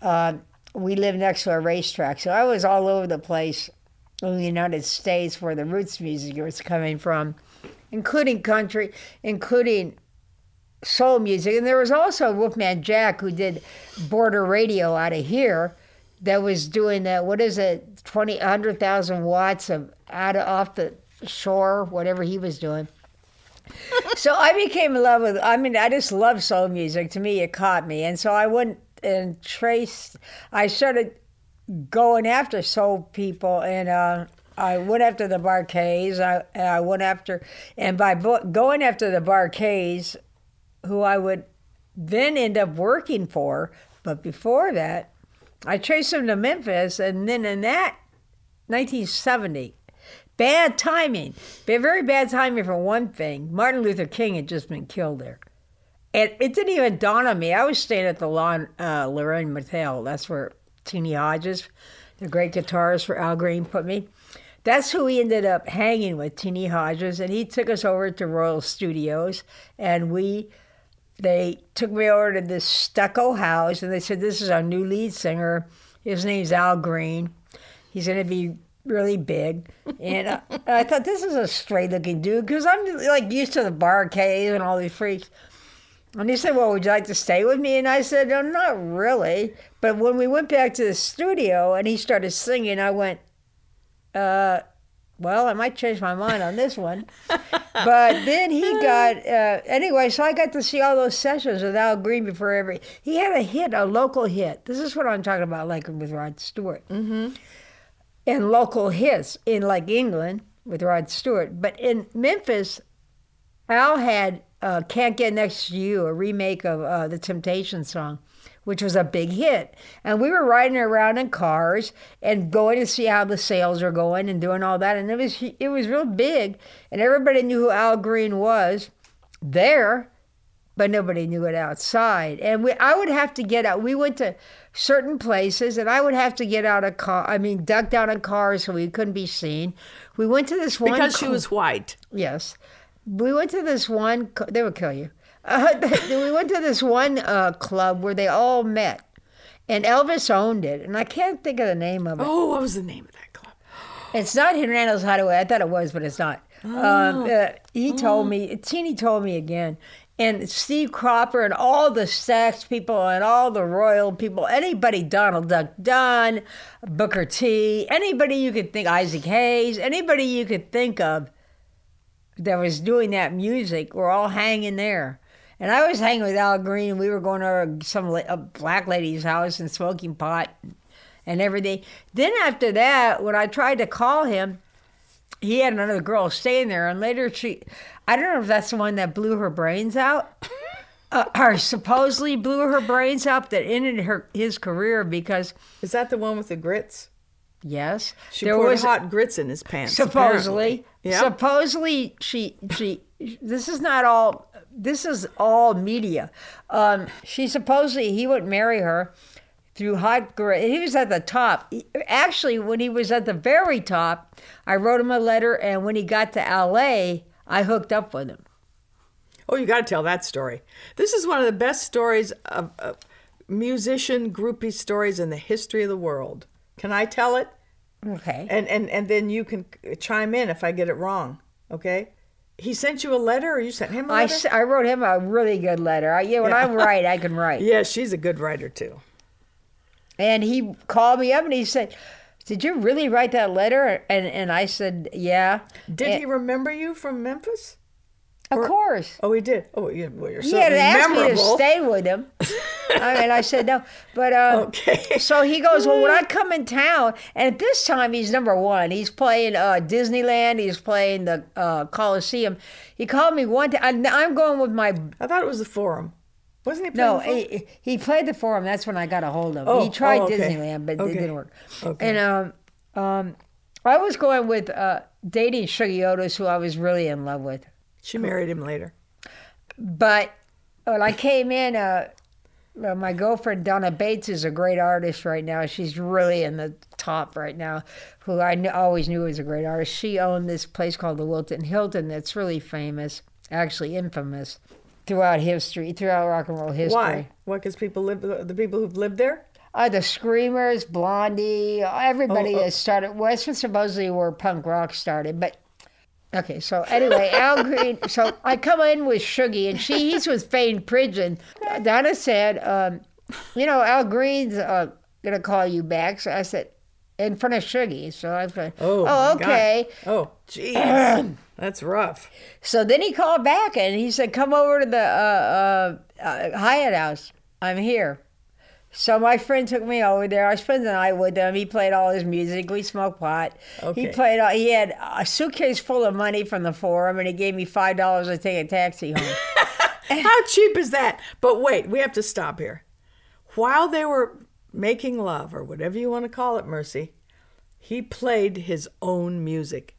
Uh, we lived next to a racetrack, so I was all over the place in the United States where the roots music was coming from, including country, including soul music. And there was also Wolfman Jack who did border radio out of here that was doing that, what is it, 20, 100,000 watts of out of, off the shore, whatever he was doing. <laughs> so I became in love with, I mean, I just love soul music. To me, it caught me. And so I went and traced, I started going after soul people and uh, I went after the Bar-Kays. I, I went after, and by bo- going after the Bar-Kays, who I would then end up working for, but before that, I traced him to Memphis, and then in that 1970, bad timing, very bad timing for one thing. Martin Luther King had just been killed there. And it didn't even dawn on me. I was staying at the Lawn, uh, Lorraine Motel. That's where Teenie Hodges, the great guitarist for Al Green, put me. That's who he ended up hanging with, Teenie Hodges, and he took us over to Royal Studios, and we, they took me over to this stucco house, and they said, "This is our new lead singer. His name's Al Green. He's going to be really big." And uh, <laughs> I thought this is a straight-looking dude because I'm like used to the Bar-Kays and all these freaks. And he said, Well, would you like to stay with me? And I said, No, not really. But when we went back to the studio and he started singing, I went, uh, Well, I might change my mind on this one. but then he got, <laughs> uh, anyway, so I got to see all those sessions with Al Green before every, he had a hit, a local hit. This is what I'm talking about, like with Rod Stewart. Mm-hmm. And local hits in like England with Rod Stewart. But in Memphis, Al had uh, Can't Get Next to You, a remake of uh, the Temptation song, which was a big hit. And we were riding around in cars and going to see how the sales are going and doing all that. And it was, it was real big. And everybody knew who Al Green was there, but nobody knew it outside. And we, I would have to get out. We went to certain places and I would have to get out of car, I mean, duck down in cars so we couldn't be seen. We went to this one. Because she cl- was white. Yes. We went to this one, co- they would kill you. <laughs> Uh, we went to this one uh, club where they all met. And Elvis owned it. And I can't think of the name of it. Oh, what was the name of that club? It's not Hernando's Hideaway. I thought it was, but it's not. Um, uh, he told me, Teenie told me again. And Steve Cropper and all the sax people and all the royal people, anybody, Donald Duck Dunn, Booker T, anybody you could think, Isaac Hayes, anybody you could think of that was doing that music were all hanging there. And I was hanging with Al Green. And we were going to some la- a black lady's house and smoking pot and everything. Then after that, when I tried to call him, he had another girl staying there. And later she, I don't know if that's the one that blew her brains out. <laughs> uh, or supposedly blew her brains out that ended her his career because Is that the one with the grits? yes, She there poured was hot grits in his pants. supposedly apparently. Yep. supposedly she she this is not all this is all media um she supposedly he would marry her through hot girl. he was at the top actually when he was at the very top i wrote him a letter and when he got to la i hooked up with him Oh, you got to tell that story. This is one of the best stories of, of musician groupie stories in the history of the world. Can I tell it? okay And and and then you can chime in if I get it wrong. Okay. He sent you a letter, or you sent him a letter? s- I wrote him a really good letter. I, yeah, when I <laughs> write, I can write. yeah, she's a good writer too. And he called me up and he said, "Did you really write that letter?" And and I said, "Yeah." Did And- he remember you from Memphis? Of course. Oh, he did. Oh, you, well, you're He had asked me to stay with him. <laughs> I mean, I said no. But uh, Okay. so he goes, Well, when I <laughs> come in town, and at this time he's number one. He's playing uh, Disneyland, he's playing the uh, Coliseum. He called me one time. I'm going with my. I thought it was the Forum. Wasn't he? playing No, the Forum? he, he played the Forum. That's when I got a hold of him. Oh, he tried oh, okay. Disneyland, but Okay. it didn't work. Okay. And um, um, I was going with uh, dating Shuggie who I was really in love with. She married him later. But when I came in, uh, uh, my girlfriend Donna Bates is a great artist right now. She's really in the top right now. Who I kn- always knew was a great artist. She owned this place called the Wilton Hilton that's really famous, actually infamous, throughout history, throughout rock and roll history. Why? Why? Because people live. The people who've lived there. Uh, the Screamers, Blondie, everybody Oh, oh. that started. Well, that's supposedly where punk rock started. But okay, so anyway, Al <laughs> Green. So I come in with Shuggie, and she he's with Fayne Pridgon. Donna said, um, "You know, Al Green's uh, gonna call you back." So I said, "In front of Shuggie." So I said, Oh. "Oh, my God. okay." Oh, jeez. <clears throat> That's rough. So then he called back and he said, "Come over to the uh, uh, uh, Hyatt House. I'm here." So my friend took me over there. I spent the night with him. He played all his music. We smoked pot. Okay. He played. All, he had a suitcase full of money from the forum, and he gave me five dollars to take a taxi home. <laughs> How cheap is that? But wait, we have to stop here. While they were making love, or whatever you want to call it, Mercy, he played his own music.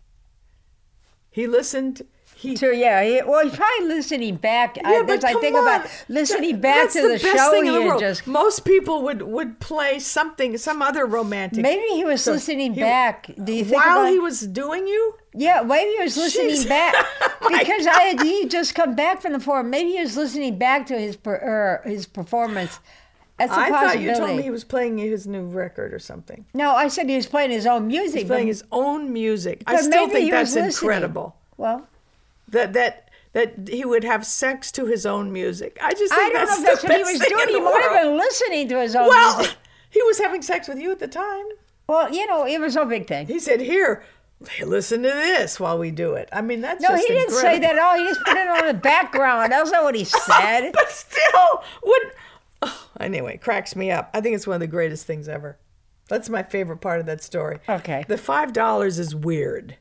He listened. He so yeah, he, well, he's probably listening back. I, but as I think on. about listening That- back that's to the, best show, thing in the world. just Most people would would play something, some other romantic. maybe he was So listening he- back. Do you think while about- he was doing you? Yeah, maybe he was listening Jeez. back <laughs> My because I had he just come back from the forum. Maybe he was listening back to his per, uh, his performance. That's a I thought you told me he was playing his new record or something. no, I said he was playing his own music. He's playing his own music. I still think that's incredible. Well, That that that he would have sex to his own music. I just I think don't know if that's what he was doing. in He might have been listening to his own Well, music. <laughs> he was having sex with you at the time. Well, you know, it was no big thing. He said, "Here, listen to this while we do it." I mean, that's No, he didn't say that at all. He just put it on the <laughs> background. That's not what he <laughs> said. but still, would oh, <sighs> anyway cracks me up. I think it's one of the greatest things ever. That's my favorite part of that story. Okay. The five dollars is weird.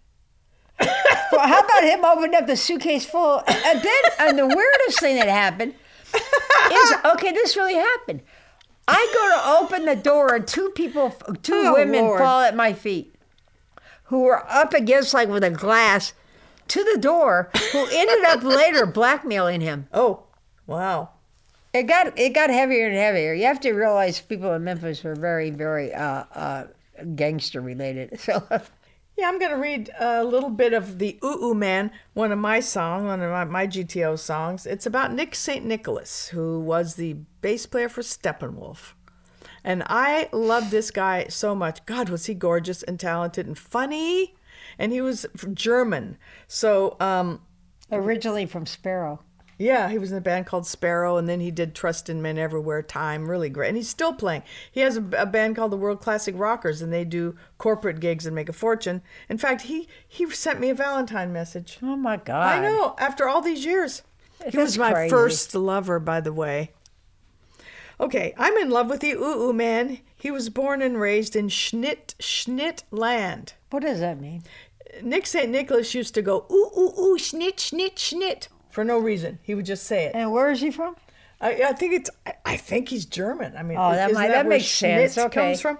Well, how about him opening up the suitcase full? And then, and the weirdest thing that happened is okay. This really happened. I go to open the door, and two people, two Oh, women, Lord. fall at my feet, who were up against like with a glass to the door, who ended up later blackmailing him. Oh, wow. It got it got heavier and heavier. You have to realize people in Memphis were very, very uh, uh, gangster related. <laughs> So. Yeah, I'm going to read a little bit of the Ooh Ooh Man, one of my songs, one of my, my GTO songs. It's about Nick St. Nicholas, who was the bass player for Steppenwolf. And I love this guy so much. God, was he gorgeous and talented and funny? And he was German. So, um, Originally from Sparrow. Yeah, he was in a band called Sparrow, and then he did Trust in Men Everywhere Time. Really great. And he's still playing. He has a, a band called the World Classic Rockers, and they do corporate gigs and make a fortune. In fact, he, he sent me a Valentine message. Oh my God! I know, after all these years. He was my crazy. first lover, by the way. Okay, I'm in love with the Ooh Ooh Man. He was born and raised in Schnit, Schnit land. What does that mean? Nick St. Nicholas used to go, ooh, ooh, ooh, schnit, schnit, schnit, for no reason. He would just say it. And where is he from? I, I think it's. I- I think he's German. I mean, Oh, that might- that, that where makes sense. Okay. Comes from?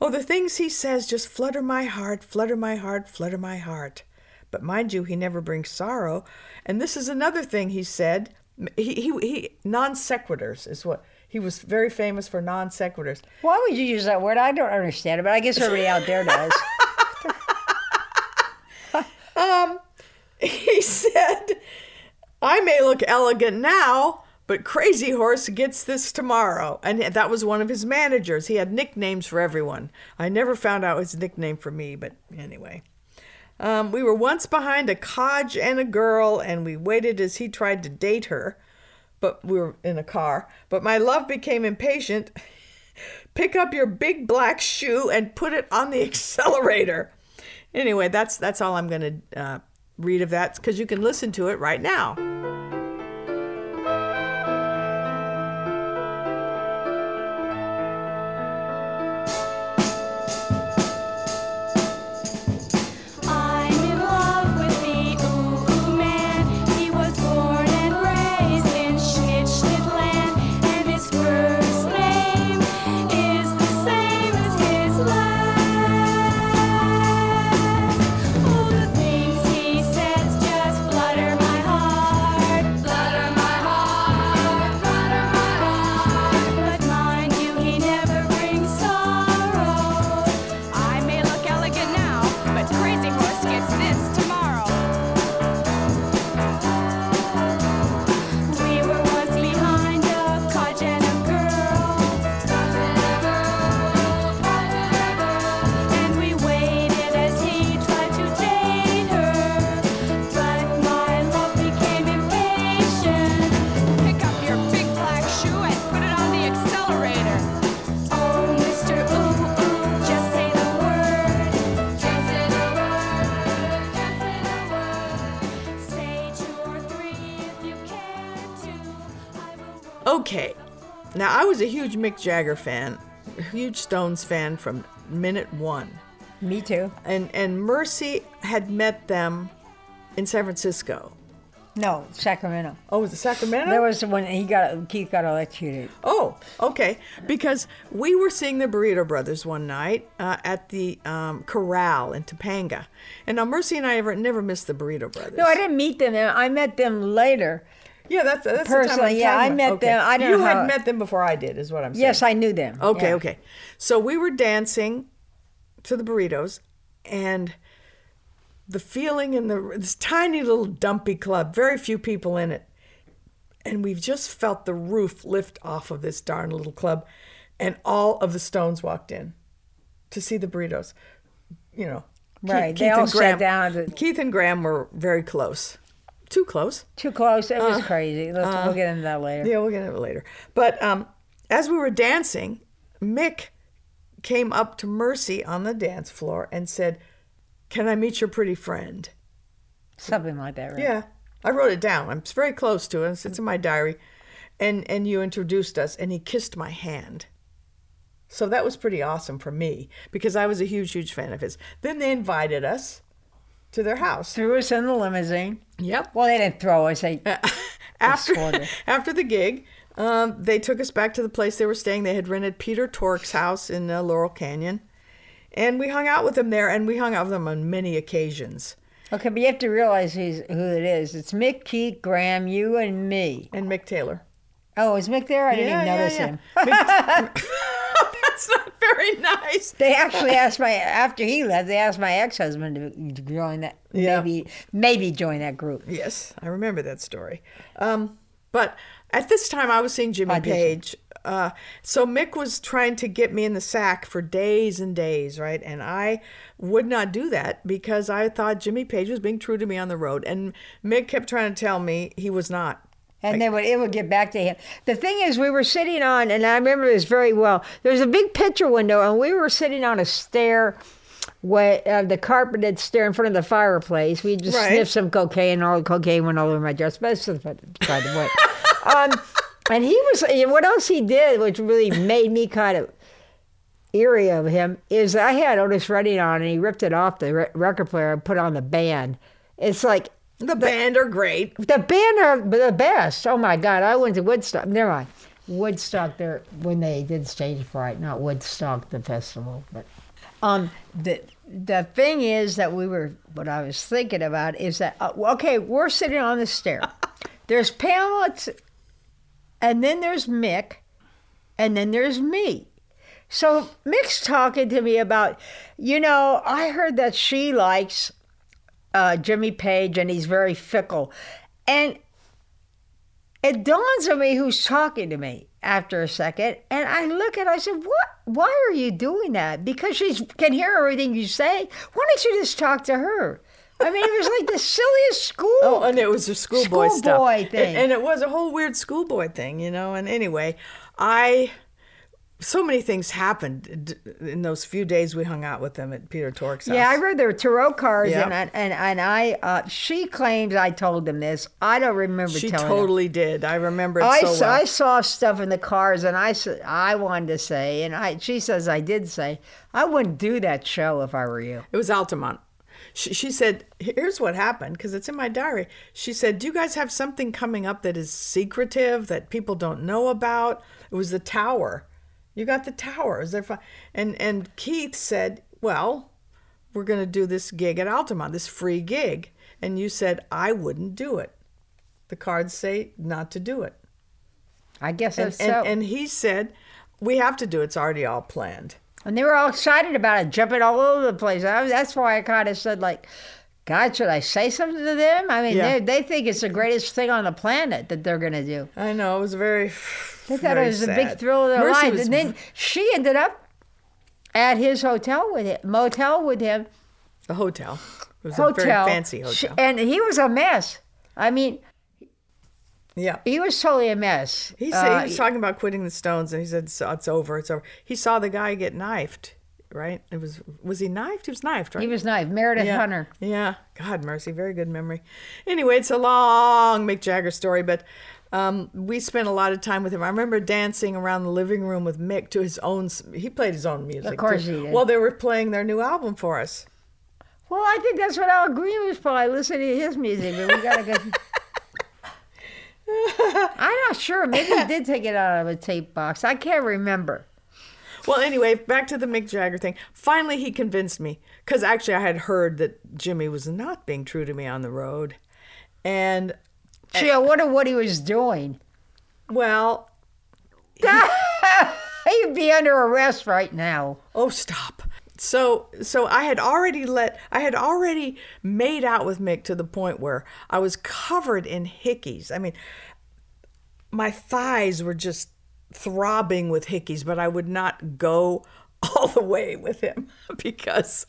Oh, the things he says just flutter my heart, flutter my heart, flutter my heart. But mind you, he never brings sorrow. And this is another thing he said. He he, he non sequiturs is what he was very famous for non sequiturs. Why would you use that word? I don't understand it, but I guess everybody out there does. <laughs> <laughs> Um, he said, I may look elegant now, but Crazy Horse gets this tomorrow. And that was one of his managers. He had nicknames for everyone. I never found out his nickname for me, but anyway. Um, we were once behind a codge and a girl, and we waited as he tried to date her. But we were in a car. But my love became impatient. <laughs> Pick up your big black shoe and put it on the <laughs> accelerator. Anyway, that's that's all I'm going to uh, read of that because you can listen to it right now. Now I was a huge Mick Jagger fan, a huge Stones fan from minute one, Me too. and and Mercy had met them in San Francisco. No, Sacramento. Oh, was it Sacramento? That was when he got Keith got electrocuted. Oh, okay. Because we were seeing the Burrito Brothers one night uh, at the um, Corral in Topanga, and now Mercy and I ever never missed the Burrito Brothers. No, I didn't meet them. I met them later. Yeah, that's that's the time Personally, I'm yeah, I met Okay. them. I don't you know had how- met them before I did, is what I'm saying. Yes, I knew them. Okay, Yeah. okay. So we were dancing to the burritos, and the feeling in the this tiny little dumpy club, very few people in it, and we've just felt the roof lift off of this darn little club, and all of the Stones walked in to see the burritos. You know, Keith- Right, they Keith all sat down the- Keith and Gram were very close, too close. Too close. It was crazy. Let's, we'll get into that later. Uh, Yeah, we'll get into it later. But um, as we were dancing, Mick came up to Mercy on the dance floor and said, "Can I meet your pretty friend?" Something like that, right? Yeah, I wrote it down. I'm very close to it. It's- It's in my diary. And and you introduced us, and he kissed my hand. So that was pretty awesome for me because I was a huge, huge fan of his. Then they invited us to their house. Threw us in the limousine. Yep. Well, they didn't throw us. They <laughs> after <laughs> after the gig, um, they took us back to the place they were staying. They had rented Peter Tork's house in uh, Laurel Canyon, and we hung out with them there. And we hung out with them on many occasions. okay, but you have to realize who it is. It's Mick, Keith, Gram, you, and me. And Mick Taylor. Oh, is Mick there? I didn't even yeah, notice yeah. him. <laughs> That's not very nice. They actually asked my after he left. They asked my ex-husband to to join that. Yeah. Maybe maybe join that group. Yes, I remember that story. Um, but at this time, I was seeing Jimmy Audition. Page. Uh, so Mick was trying to get me in the sack for days and days, right? And I would not do that because I thought Jimmy Page was being true to me on the road. And Mick kept trying to tell me he was not. And then it would get back to him. The thing is, we were sitting on, and I remember this very well. There's a big picture window, and we were sitting on a stair, way, uh, the carpeted stair in front of the fireplace. We just Right. sniffed some cocaine, and all the cocaine went all over my dress. But by the way. <laughs> um, and he was, and what else he did, which really made me kind of eerie of him, is I had Otis Redding on, and he ripped it off the re- record player and put on the band. It's like The band are great. The band are the best. Oh my God! I went to Woodstock. Never mind. Woodstock there when they did stage fright, not Woodstock the festival. But um, the the thing is that we were. What I was thinking about is that uh, okay, we're sitting on the stair. <laughs> There's Pamela, and then there's Mick, and then there's me. So Mick's talking to me about, you know, I heard that she likes uh, Jimmy Page and he's very fickle. And it dawns on me who's talking to me after a second. And I look at her, I said, What? Why are you doing that? Because she can hear everything you say. Why don't you just talk to her? I mean, it was like the silliest school. Oh, and it was a schoolboy stuff. Schoolboy thing. And, and it was a whole weird schoolboy thing, you know. And anyway, I so many things happened in those few days we hung out with them at Peter Tork's house. Yeah, I read their tarot cards, Yep. and I, and and I. Uh, she claims I told them this. I don't remember she telling them. totally did. I remember it I, so well. I saw stuff in the cars, and I I wanted to say, and I she says I did say I wouldn't do that show if I were you. It was Altamont. She, she said, Here's what happened, because it's in my diary. She said, Do you guys have something coming up that is secretive that people don't know about? It was the tower. You got the towers. Is there fun? And, and Keith said, Well, we're going to do this gig at Altamont, this free gig. And you said, I wouldn't do it. The cards say not to do it. I guess And, that's and, so. and he said, We have to do it. It's already all planned. And they were all excited about it, jumping all over the place. I, that's why I kind of said, like, God, should I say something to them? I mean, Yeah. they they think it's the greatest thing on the planet that they're going to do. I know. It was very. They thought it was a big thrill of their Mercy lives. was And then she ended up at his hotel with him, motel with him, a hotel. It was hotel. a very fancy She- hotel. and he was a mess. I mean, yeah. he was totally a mess. He said Uh, he was talking about quitting the Stones, and he said it's over, it's over. He saw the guy get knifed, right? It was was he knifed? He was knifed, right? he was knifed. Meredith yeah. Hunter. Yeah, God mercy, very good memory. Anyway, it's a long Mick Jagger story, but um, we spent a lot of time with him. I remember dancing around the living room with Mick to his own. He played his own music. Of course too. he did. Well, they were playing their new album for us. Well, I think that's what Al Green was probably listening to his music, but we gotta go. <laughs> I'm not sure. Maybe he did take it out of a tape box. I can't remember. Well, anyway, back to the Mick Jagger thing. Finally, he convinced me because actually I had heard that Jimmy was not being true to me on the road, and Gee, I wonder what he was doing. well, <laughs> He'd be under arrest right now. oh stop. So so I had already let I had already made out with Mick to the point where I was covered in hickeys. I mean, my thighs were just throbbing with hickeys, but I would not go <laughs> all the way with him <laughs> because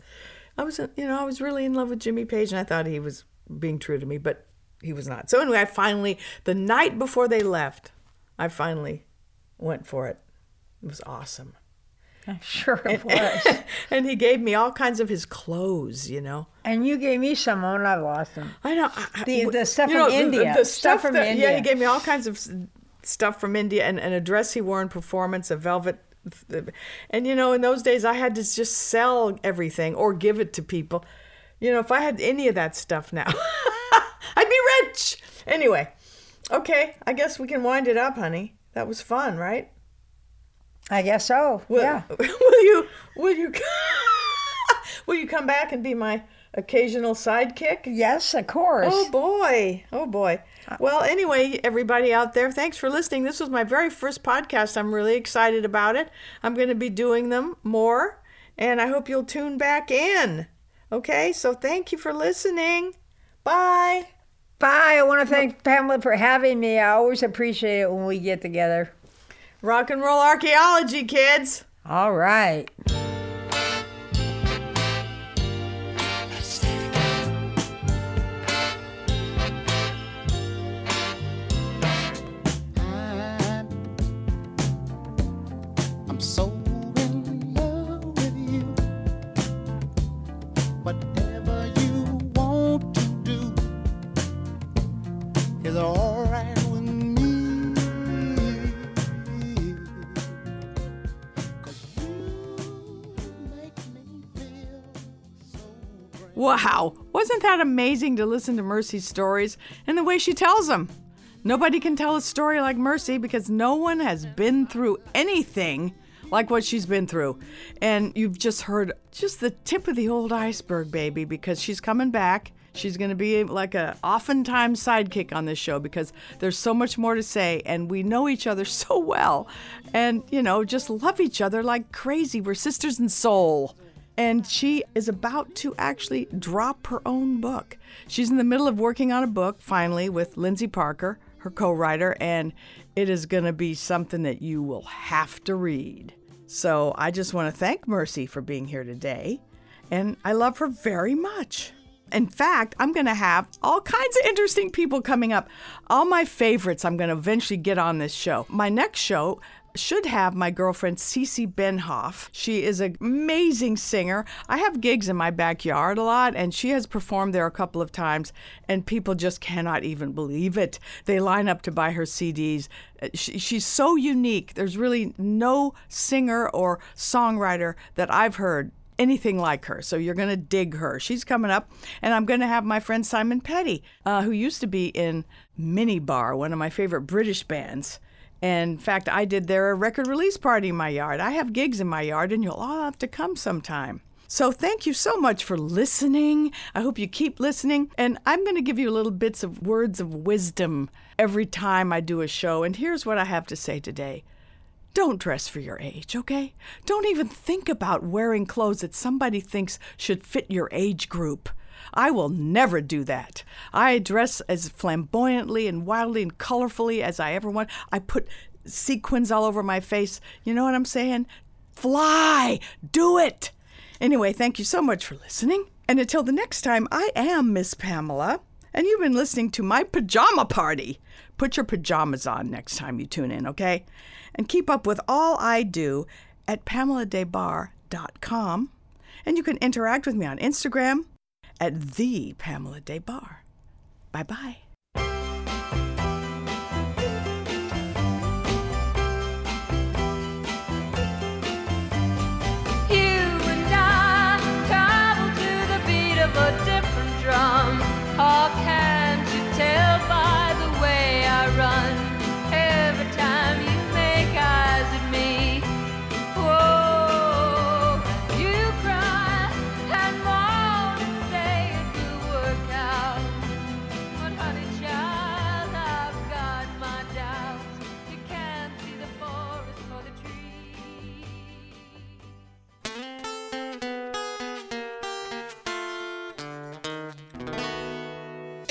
I was, you know, I was really in love with Jimmy Page and I thought he was being true to me, but he was not. So anyway, I finally, the night before they left, I finally went for it. It was awesome. I'm sure it <laughs> was. and he gave me all kinds of his clothes, you know. and you gave me some when I lost him. I know. I- I- The- the stuff you from the- the- India. The, Stuff stuff, from that, Yeah, he gave me all kinds of stuff from India and, and a dress he wore in performance, a velvet. And, you know, in those days, I had to just sell everything or give it to people. You know, if I had any of that stuff now, <laughs> I'd be rich. Anyway, okay, I guess we can wind it up, honey. That was fun, right? I guess so. Will, yeah. <laughs> Will you? Will you? <laughs> will you come back and be my occasional sidekick? Yes, of course. Oh boy. Oh boy. Uh, well, anyway, everybody out there, thanks for listening. This was my very first podcast. I'm really excited about it. I'm going to be doing them more, and I hope you'll tune back in. Okay? So thank you for listening. Bye. Bye. I want to thank Pamela for having me. I always appreciate it when we get together. Rock and roll archaeology, kids. All right. Wow, wasn't that amazing to listen to Mercy's stories and the way she tells them? Nobody can tell a story like Mercy because no one has been through anything like what she's been through. And you've just heard just the tip of the old iceberg, baby, because she's coming back. She's going to be like a oftentimes sidekick on this show because there's so much more to say and we know each other <laughs> so well and you know just love each other like crazy. We're sisters in soul and she is about to actually drop her own book. She's in the middle of working on a book finally with Lindsay Parker, her co writer, and it is going to be something that you will have to read. So I just want to thank Mercy for being here today, and I love her very much. In fact, I'm going to have all kinds of interesting people coming up. All my favorites I'm going to eventually get on this show. My next show should have my girlfriend Cece Benhoff. She is an amazing singer. I have gigs in my backyard a lot, and she has performed there a couple of times, and people just cannot even believe it. They line up to buy her CDs. Uh, She, she's so unique. There's really no singer or songwriter that I've heard anything like her. So you're going to dig her. She's coming up. And I'm going to have my friend Simon Petty, uh, who used to be in Minibar, one of my favorite British bands. In fact, I did their record release party in my yard. I have gigs in my yard, and you'll all have to come sometime. So thank you so much for listening. I hope you keep listening. And I'm going to give you little bits of words of wisdom every time I do a show. And here's what I have to say today. Don't dress for your age, okay? Don't even think about wearing clothes that somebody thinks should fit your age group. I will never do that. I dress as flamboyantly and wildly and colorfully as I ever want. I put sequins all over my face. You know what I'm saying? Fly! Do it! Anyway, thank you so much for listening. And until the next time, I am Miss Pamela, and you've been listening to my pajama party. Put your pajamas on next time you tune in, okay? And keep up with all I do at PamelaDesBarres.com. And you can interact with me on Instagram at the Pamela Des Barres. Bye bye.